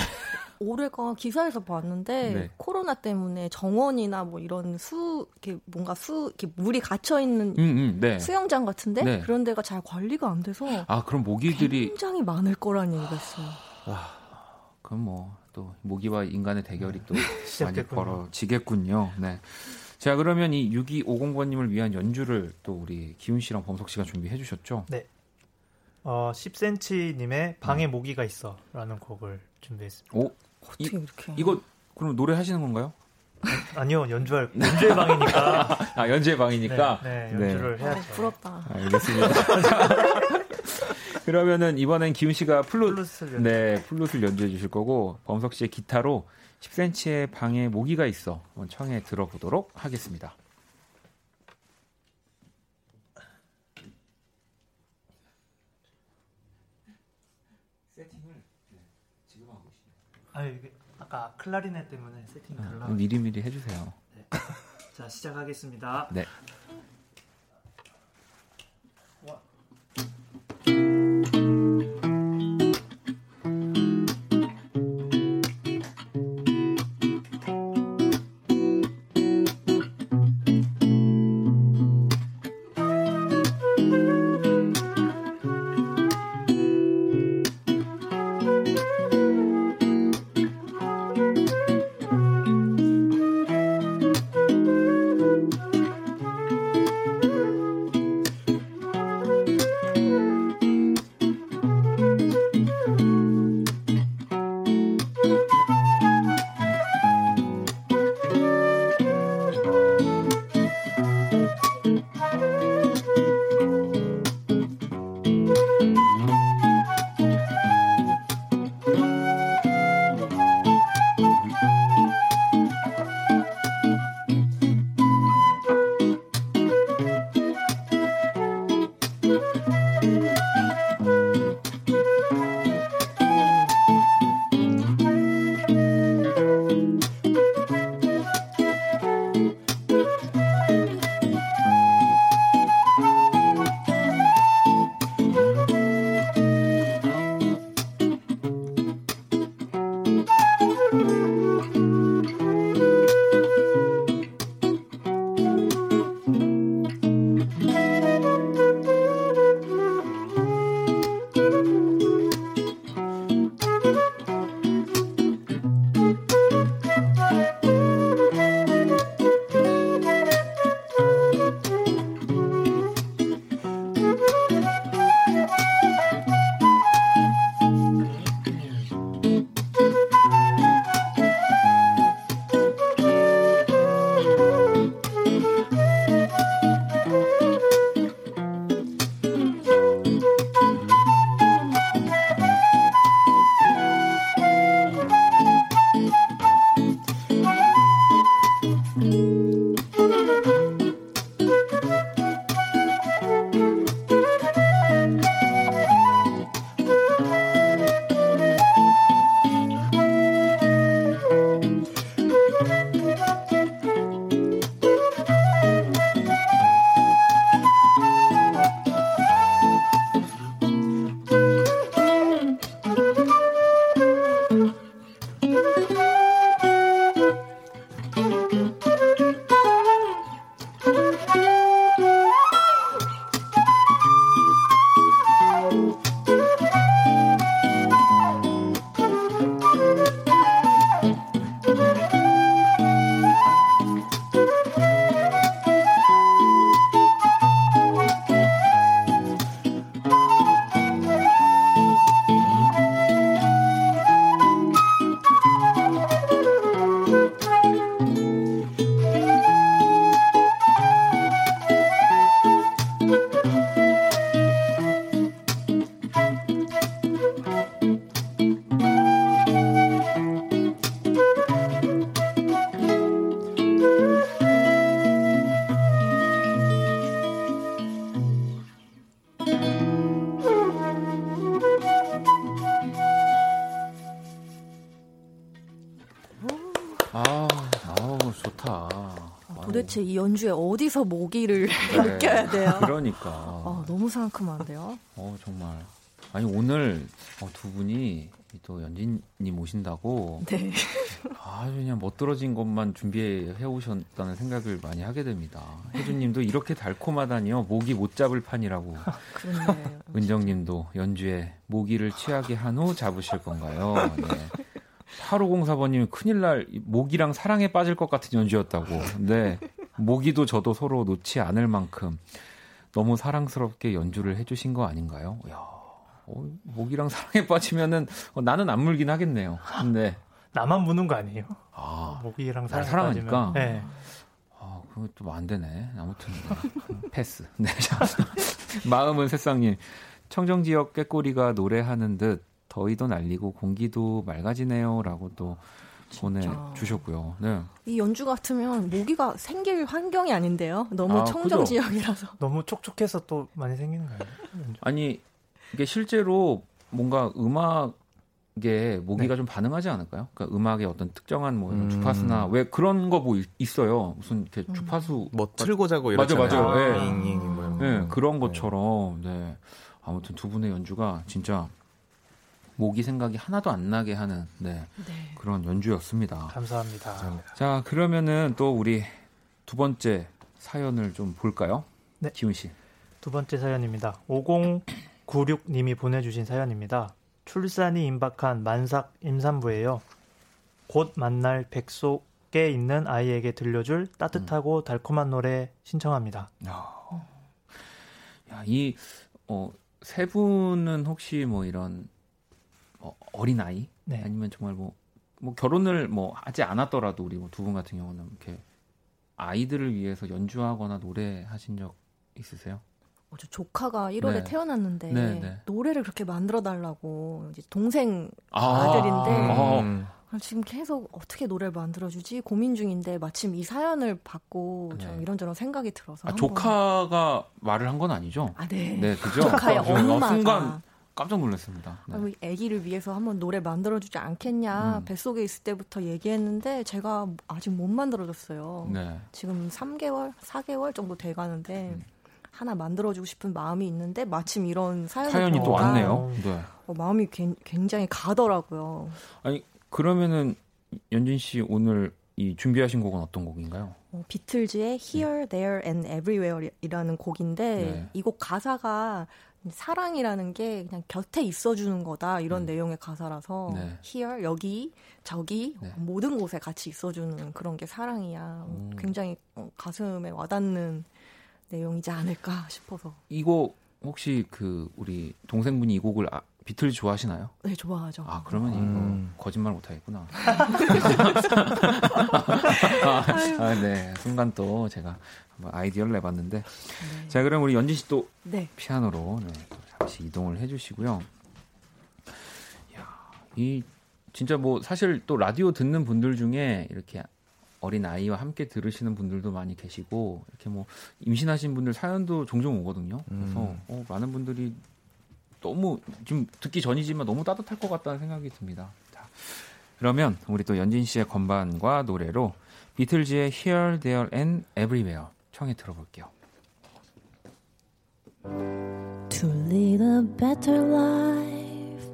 [SPEAKER 5] 올해가 기사에서 봤는데
[SPEAKER 1] 네.
[SPEAKER 5] 코로나 때문에 정원이나 뭐 이런 수 이렇게 뭔가 수 이렇게 물이 갇혀 있는
[SPEAKER 1] 음, 음, 네.
[SPEAKER 5] 수영장 같은데
[SPEAKER 1] 네.
[SPEAKER 5] 그런 데가 잘 관리가 안 돼서
[SPEAKER 1] 아 그럼 모기들이
[SPEAKER 5] 굉장히 많을 거라는 얘기가 있어요.
[SPEAKER 1] 그럼 뭐 또 모기와 인간의 대결이 또 많이. 벌어지겠군요. 네. 자 그러면 이 6250번님을 위한 연주를 또 우리 기훈 씨랑 범석 씨가 준비해 주셨죠?
[SPEAKER 6] 어, 10cm님의 방에 모기가 있어라는 곡을 준비했습니다.
[SPEAKER 1] 오
[SPEAKER 5] 어떻게 이렇게
[SPEAKER 1] 이거 그럼 노래 하시는 건가요?
[SPEAKER 6] 아니요, 연주할 연주의 방이니까.
[SPEAKER 1] 아 연주의 방이니까.
[SPEAKER 6] 네, 네, 연주를
[SPEAKER 5] 아,
[SPEAKER 6] 해야죠.
[SPEAKER 5] 부럽다.
[SPEAKER 1] 알겠습니다. 그러면은 이번엔 기훈 씨가 플룻
[SPEAKER 6] 플루스를 연주.
[SPEAKER 1] 네, 플룻을 연주해 주실 거고 범석 씨의 기타로 10cm의 방에 모기가 있어 한번 청해 들어보도록 하겠습니다. 세팅을 지금 하고 계시네요.
[SPEAKER 6] 아, 이게 아까 클라리넷 때문에 세팅이 달라.
[SPEAKER 1] 미리미리 해주세요.
[SPEAKER 6] 자, 시작하겠습니다.
[SPEAKER 1] 네.
[SPEAKER 5] 어디서 모기를
[SPEAKER 1] 네.
[SPEAKER 5] 느껴야 돼요?
[SPEAKER 1] 그러니까.
[SPEAKER 5] 어, 너무 상큼한데요.
[SPEAKER 1] 어 정말. 아니 오늘 어, 두 분이 또 연진님 오신다고
[SPEAKER 5] 네.
[SPEAKER 1] 아주 그냥 멋들어진 것만 준비해 오셨다는 생각을 많이 하게 됩니다. 혜주님도 이렇게 달콤하다니요. 모기 못 잡을 판이라고.
[SPEAKER 5] 그렇네요.
[SPEAKER 1] 은정님도 연주에 모기를 취하게 한 후 잡으실 건가요? 네. 8504번님이 큰일 날 모기랑 사랑에 빠질 것 같은 연주였다고. 네. 모기도 저도 서로 놓지 않을 만큼 너무 사랑스럽게 연주를 해주신 거 아닌가요? 야, 어, 모기랑 사랑에 빠지면은 어, 나는 안 물긴 하겠네요. 근데
[SPEAKER 6] 나만 무는 거 아니에요?
[SPEAKER 1] 아,
[SPEAKER 6] 모기랑
[SPEAKER 1] 날
[SPEAKER 6] 사랑에
[SPEAKER 1] 사랑하니까?
[SPEAKER 6] 빠지면. 네.
[SPEAKER 1] 아, 그거 좀안 되네. 아무튼 네. 패스. 네. 자, 마음은 새싹님. 청정 지역 꾀꼬리가 노래하는 듯 더위도 날리고 공기도 맑아지네요라고 또 보내주셨고요. 네.
[SPEAKER 5] 이 연주 같으면 모기가 생길 환경이 아닌데요. 너무
[SPEAKER 1] 아,
[SPEAKER 5] 청정
[SPEAKER 1] 그죠?
[SPEAKER 5] 지역이라서.
[SPEAKER 6] 너무 촉촉해서 또 많이 생기는 거예요.
[SPEAKER 1] 아니 이게 실제로 뭔가 음악에 모기가 좀 반응하지 않을까요? 그러니까 음악의 어떤 특정한 뭐 이런
[SPEAKER 7] 음.
[SPEAKER 1] 주파수나 왜 그런 거 뭐 있어요? 무슨 이렇게 주파수
[SPEAKER 7] 뭐 틀고 자고
[SPEAKER 1] 맞아,
[SPEAKER 7] 이러잖아요.
[SPEAKER 1] 맞아요. 예.
[SPEAKER 7] 잉, 잉, 뭐 이런 거.
[SPEAKER 1] 네, 그런 것처럼 네. 아무튼 두 분의 연주가 진짜 모기 생각이 하나도 안 나게 하는 네,
[SPEAKER 5] 네.
[SPEAKER 1] 그런 연주였습니다.
[SPEAKER 6] 감사합니다.
[SPEAKER 1] 자 그러면은 또 우리 두 번째 사연을 좀 볼까요?
[SPEAKER 6] 네.
[SPEAKER 1] 지훈 씨.
[SPEAKER 6] 두 번째 사연입니다. 5096님이 보내주신 사연입니다. 출산이 임박한 만삭 임산부예요. 곧 만날 백속에 있는 아이에게 들려줄 따뜻하고 달콤한 노래 신청합니다.
[SPEAKER 1] 야, 이, 어, 세 분은 혹시 뭐 이런, 어, 어린 아이?
[SPEAKER 6] 네.
[SPEAKER 1] 아니면 정말 뭐, 뭐 결혼을 뭐 하지 않았더라도 우리 뭐 두 분 같은 경우는 이렇게 아이들을 위해서 연주하거나 노래하신 적 있으세요?
[SPEAKER 5] 어, 저 조카가 1월에
[SPEAKER 1] 네.
[SPEAKER 5] 태어났는데
[SPEAKER 1] 네, 네.
[SPEAKER 5] 노래를 그렇게 만들어 달라고 이제 동생
[SPEAKER 1] 아,
[SPEAKER 5] 아들인데
[SPEAKER 1] 어.
[SPEAKER 7] 음.
[SPEAKER 5] 아, 지금 계속 어떻게 노래를 만들어주지 고민 중인데 마침 이 사연을 받고 좀
[SPEAKER 1] 네.
[SPEAKER 5] 이런저런 생각이 들어서
[SPEAKER 1] 아, 조카가 말을 한 건 아니죠?
[SPEAKER 5] 아, 네.
[SPEAKER 1] 네, 그죠?
[SPEAKER 5] 조카의
[SPEAKER 1] 아, 저는
[SPEAKER 5] 엄마가
[SPEAKER 1] 순간 깜짝 놀랐습니다. 네.
[SPEAKER 5] 아, 우리 아기를 위해서 한번 노래 만들어주지 않겠냐
[SPEAKER 1] 음.
[SPEAKER 5] 뱃속에 있을 때부터 얘기했는데 제가 아직 못 만들어줬어요.
[SPEAKER 1] 네.
[SPEAKER 5] 지금 3개월, 4개월 정도 돼가는데
[SPEAKER 1] 음.
[SPEAKER 5] 하나 만들어주고 싶은 마음이 있는데 마침 이런 사연이,
[SPEAKER 1] 사연이 또 왔네요. 네.
[SPEAKER 5] 어, 마음이 괜- 굉장히 가더라고요.
[SPEAKER 1] 아니, 그러면은 연진 씨 오늘 이 준비하신 곡은 어떤 곡인가요?
[SPEAKER 5] 어, 비틀즈의 Here, There and Everywhere이라는 곡인데
[SPEAKER 1] 네.
[SPEAKER 5] 이곡 가사가 사랑이라는 게 그냥 곁에 있어주는 거다 이런
[SPEAKER 1] 음.
[SPEAKER 5] 내용의 가사라서
[SPEAKER 1] 네.
[SPEAKER 5] Here 여기 저기
[SPEAKER 1] 네.
[SPEAKER 5] 모든 곳에 같이 있어주는 그런 게 사랑이야.
[SPEAKER 1] 음.
[SPEAKER 5] 굉장히 어, 가슴에 와닿는 내용이지 않을까 싶어서
[SPEAKER 1] 이곡 혹시 그 우리 동생분이 이 곡을 아, 비틀즈 좋아하시나요?
[SPEAKER 5] 네 좋아하죠.
[SPEAKER 1] 아 그러면
[SPEAKER 7] 음.
[SPEAKER 1] 이거 거짓말 못 하겠구나. 아, 아, 네 순간 또 제가 한번 아이디어를 내봤는데
[SPEAKER 5] 네.
[SPEAKER 1] 자 그럼 우리 연진 씨 또
[SPEAKER 5] 네.
[SPEAKER 1] 피아노로 네, 또 잠시 이동을 해 주시고요. 야, 이 진짜 뭐 사실 또 라디오 듣는 분들 중에 이렇게 어린 아이와 함께 들으시는 분들도 많이 계시고 이렇게 뭐 임신하신 분들 사연도 종종 오거든요. 그래서
[SPEAKER 7] 음.
[SPEAKER 1] 어, 많은 분들이 너무 지금 듣기 전이지만 너무 따뜻할 것 같다는 생각이 듭니다. 자, 그러면 우리 또 연진 씨의 건반과 노래로 비틀즈의 Here, There and Everywhere 청해 들어볼게요.
[SPEAKER 2] To lead a better life,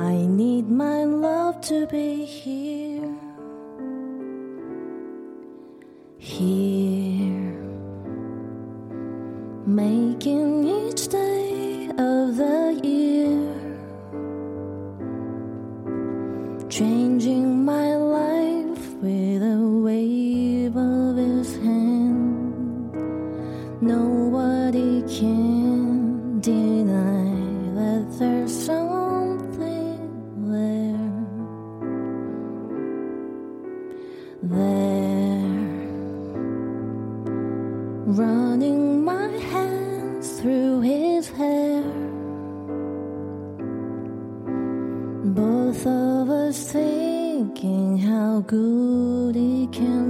[SPEAKER 2] I need my love to be here. Here, making each day changing good it can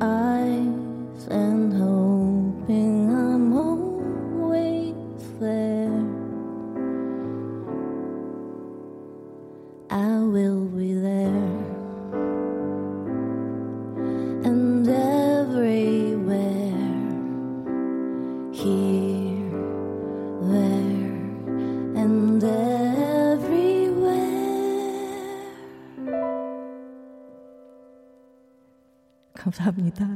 [SPEAKER 2] I. 감사합니다.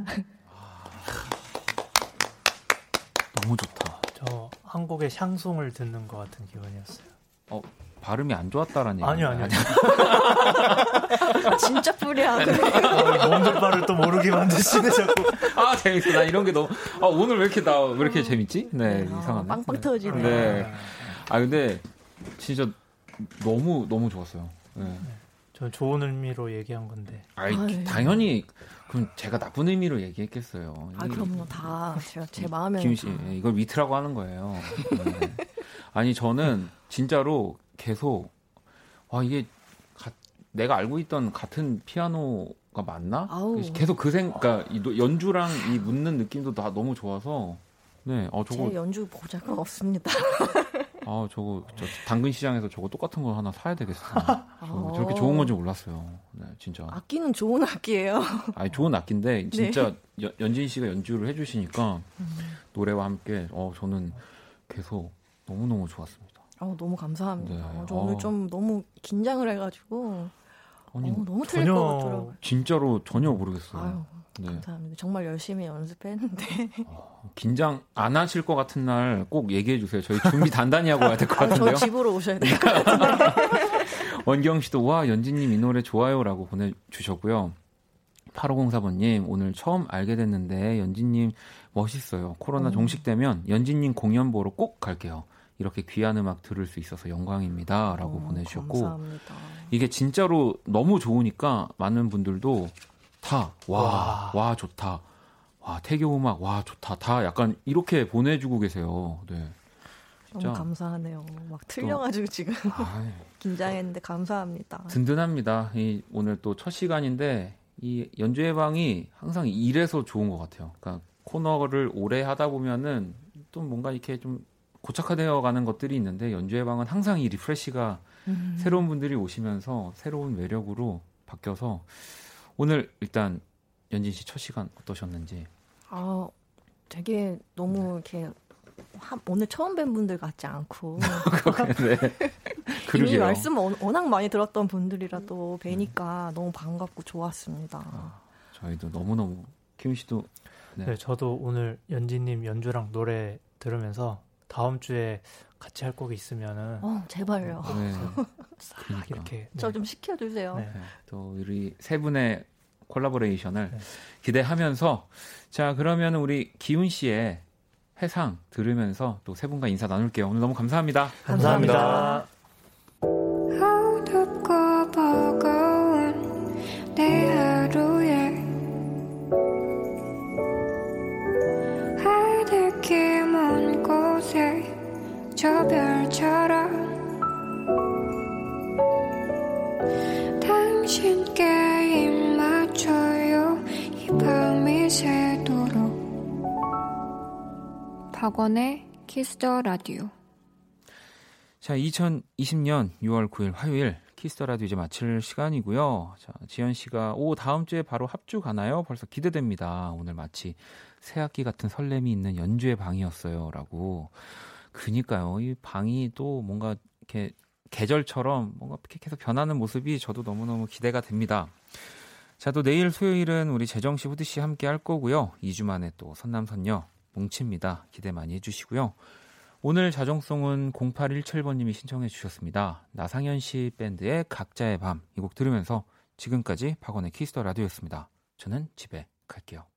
[SPEAKER 1] 너무 좋다.
[SPEAKER 6] 저 한국의 샹송을 듣는 것 같은 기분이었어요.
[SPEAKER 1] 어, 발음이 안 좋았다라는 얘기.
[SPEAKER 6] 아니요, 아니요.
[SPEAKER 5] 진짜 뿌리하네.
[SPEAKER 6] 어, 몸둘바를 또 모르게 만드시네 자꾸.
[SPEAKER 1] 아, 재밌어. 나 이런 게 너무. 아, 오늘 왜 이렇게 나, 왜 이렇게 재밌지? 네, 이상하네.
[SPEAKER 5] 빵빵
[SPEAKER 1] 네.
[SPEAKER 5] 터지네.
[SPEAKER 1] 네. 아, 근데 진짜 너무, 너무 좋았어요. 네.
[SPEAKER 6] 저 좋은 의미로 얘기한 건데.
[SPEAKER 1] 아이,
[SPEAKER 5] 아유.
[SPEAKER 1] 당연히, 그럼 제가 나쁜 의미로 얘기했겠어요.
[SPEAKER 5] 아,
[SPEAKER 1] 이-
[SPEAKER 5] 그럼요. 다 제가 제 마음에
[SPEAKER 1] 김 씨, 예, 이걸 위트라고 하는 거예요. 네. 아니 저는 진짜로 계속 와 이게 가- 내가 알고 있던 같은 피아노가 맞나?
[SPEAKER 5] 아우.
[SPEAKER 1] 계속 그 생, 그러니까 연주랑 이 묻는 느낌도 다 너무 좋아서 네, 어 저거
[SPEAKER 5] 제 연주 보잘것 없습니다.
[SPEAKER 1] 아 저거 저 당근 시장에서 저거 똑같은 거 하나 사야 되겠어. 저 저렇게
[SPEAKER 5] 어.
[SPEAKER 1] 좋은 건지 몰랐어요. 네, 진짜.
[SPEAKER 5] 악기는 좋은 악기예요.
[SPEAKER 1] 아니 좋은 악기인데 진짜
[SPEAKER 5] 네.
[SPEAKER 1] 연- 연진 씨가 연주를 해주시니까
[SPEAKER 5] 음.
[SPEAKER 1] 노래와 함께 어 저는 계속 너무 너무 좋았습니다.
[SPEAKER 5] 어, 너무 감사합니다.
[SPEAKER 1] 네.
[SPEAKER 5] 어, 저 오늘
[SPEAKER 1] 어.
[SPEAKER 5] 좀 너무 긴장을 해가지고
[SPEAKER 1] 아니
[SPEAKER 5] 어, 너무 틀릴
[SPEAKER 6] 전혀-
[SPEAKER 5] 것 같더라고요.
[SPEAKER 1] 진짜로 전혀 모르겠어요.
[SPEAKER 5] 아유,
[SPEAKER 1] 네.
[SPEAKER 5] 감사합니다. 정말 열심히 연습했는데
[SPEAKER 1] 긴장 안 하실 것 같은 날 꼭 얘기해 주세요. 저희 준비 단단히 하고 와야 될것
[SPEAKER 5] 아,
[SPEAKER 1] 같은데요.
[SPEAKER 5] 저 집으로 오셔야 돼요. 네.
[SPEAKER 1] 원경 씨도 와 연진님 이 노래 좋아요라고 보내주셨고요. 8504번님 오늘 처음 알게 됐는데 연진님 멋있어요. 코로나 종식되면 연진님 공연 보러 꼭 갈게요. 이렇게 귀한 음악 들을 수 있어서 영광입니다 라고
[SPEAKER 5] 어,
[SPEAKER 1] 보내주셨고
[SPEAKER 5] 감사합니다.
[SPEAKER 1] 이게 진짜로 너무 좋으니까 많은 분들도 다 와 와
[SPEAKER 6] 와.
[SPEAKER 1] 좋다 와 태교 음악 와 좋다 다 약간 이렇게 보내주고 계세요. 네. 진짜
[SPEAKER 5] 너무 감사하네요. 막 틀려가지고 지금
[SPEAKER 1] 아이,
[SPEAKER 5] 긴장했는데 감사합니다.
[SPEAKER 1] 든든합니다. 이 오늘 또 첫 시간인데 이 연주회 방이 항상 이래서 좋은 것 같아요. 그러니까 코너를 오래 하다 보면은 또 뭔가 이렇게 좀 고착화되어 가는 것들이 있는데 연주회 방은 항상 이 refresh가
[SPEAKER 5] 음.
[SPEAKER 1] 새로운 분들이 오시면서 새로운 매력으로 바뀌어서 오늘 일단 연진 씨 첫 시간 어떠셨는지
[SPEAKER 5] 아, 되게 너무 이렇게 한- 오늘 처음 뵌 분들 같지 않고
[SPEAKER 1] 네.
[SPEAKER 5] 이미. 말씀 워- 워낙 많이 들었던 분들이라 또 뵈니까 너무 반갑고 좋았습니다.
[SPEAKER 1] 아, 저희도 너무 너무 키운 씨도 네.
[SPEAKER 6] 네, 저도 오늘 연지님 연주랑 노래 들으면서 다음 주에 같이 할 곡이 있으면은
[SPEAKER 5] 어, 제발요.
[SPEAKER 1] 네.
[SPEAKER 6] 싹
[SPEAKER 1] 그러니까.
[SPEAKER 6] 이렇게 네.
[SPEAKER 5] 저좀 시켜주세요.
[SPEAKER 6] 네.
[SPEAKER 1] 네, 또 우리 세 분의 콜라보레이션을
[SPEAKER 6] 네.
[SPEAKER 1] 기대하면서 자 그러면 우리 기훈 씨의 해상 들으면서 또 세 분과 인사 나눌게요. 오늘 너무 감사합니다.
[SPEAKER 6] 감사합니다.
[SPEAKER 4] 곳에 저별 박원의 Kiss the Radio
[SPEAKER 1] 자 2020년 6월 9일 화요일 Kiss the Radio 이제 마칠 시간이고요. 자 지현 씨가 오 다음 주에 바로 합주 가나요? 벌써 기대됩니다. 오늘 마치 새 학기 같은 설렘이 있는 연주의 방이었어요라고. 그니까요. 이 방이 또 뭔가 이렇게 계절처럼 뭔가 계속 변하는 모습이 저도 너무너무 기대가 됩니다. 자, 또 내일 수요일은 우리 재정 씨, 후디 씨 함께 할 거고요. 2주 만에 또 선남선녀 뭉칩니다. 기대 많이 해주시고요. 오늘 자정송은 0817번님이 신청해 주셨습니다. 나상현 씨 밴드의 각자의 밤 이 곡 들으면서 지금까지 박원의 키스터 라디오였습니다. 저는 집에 갈게요.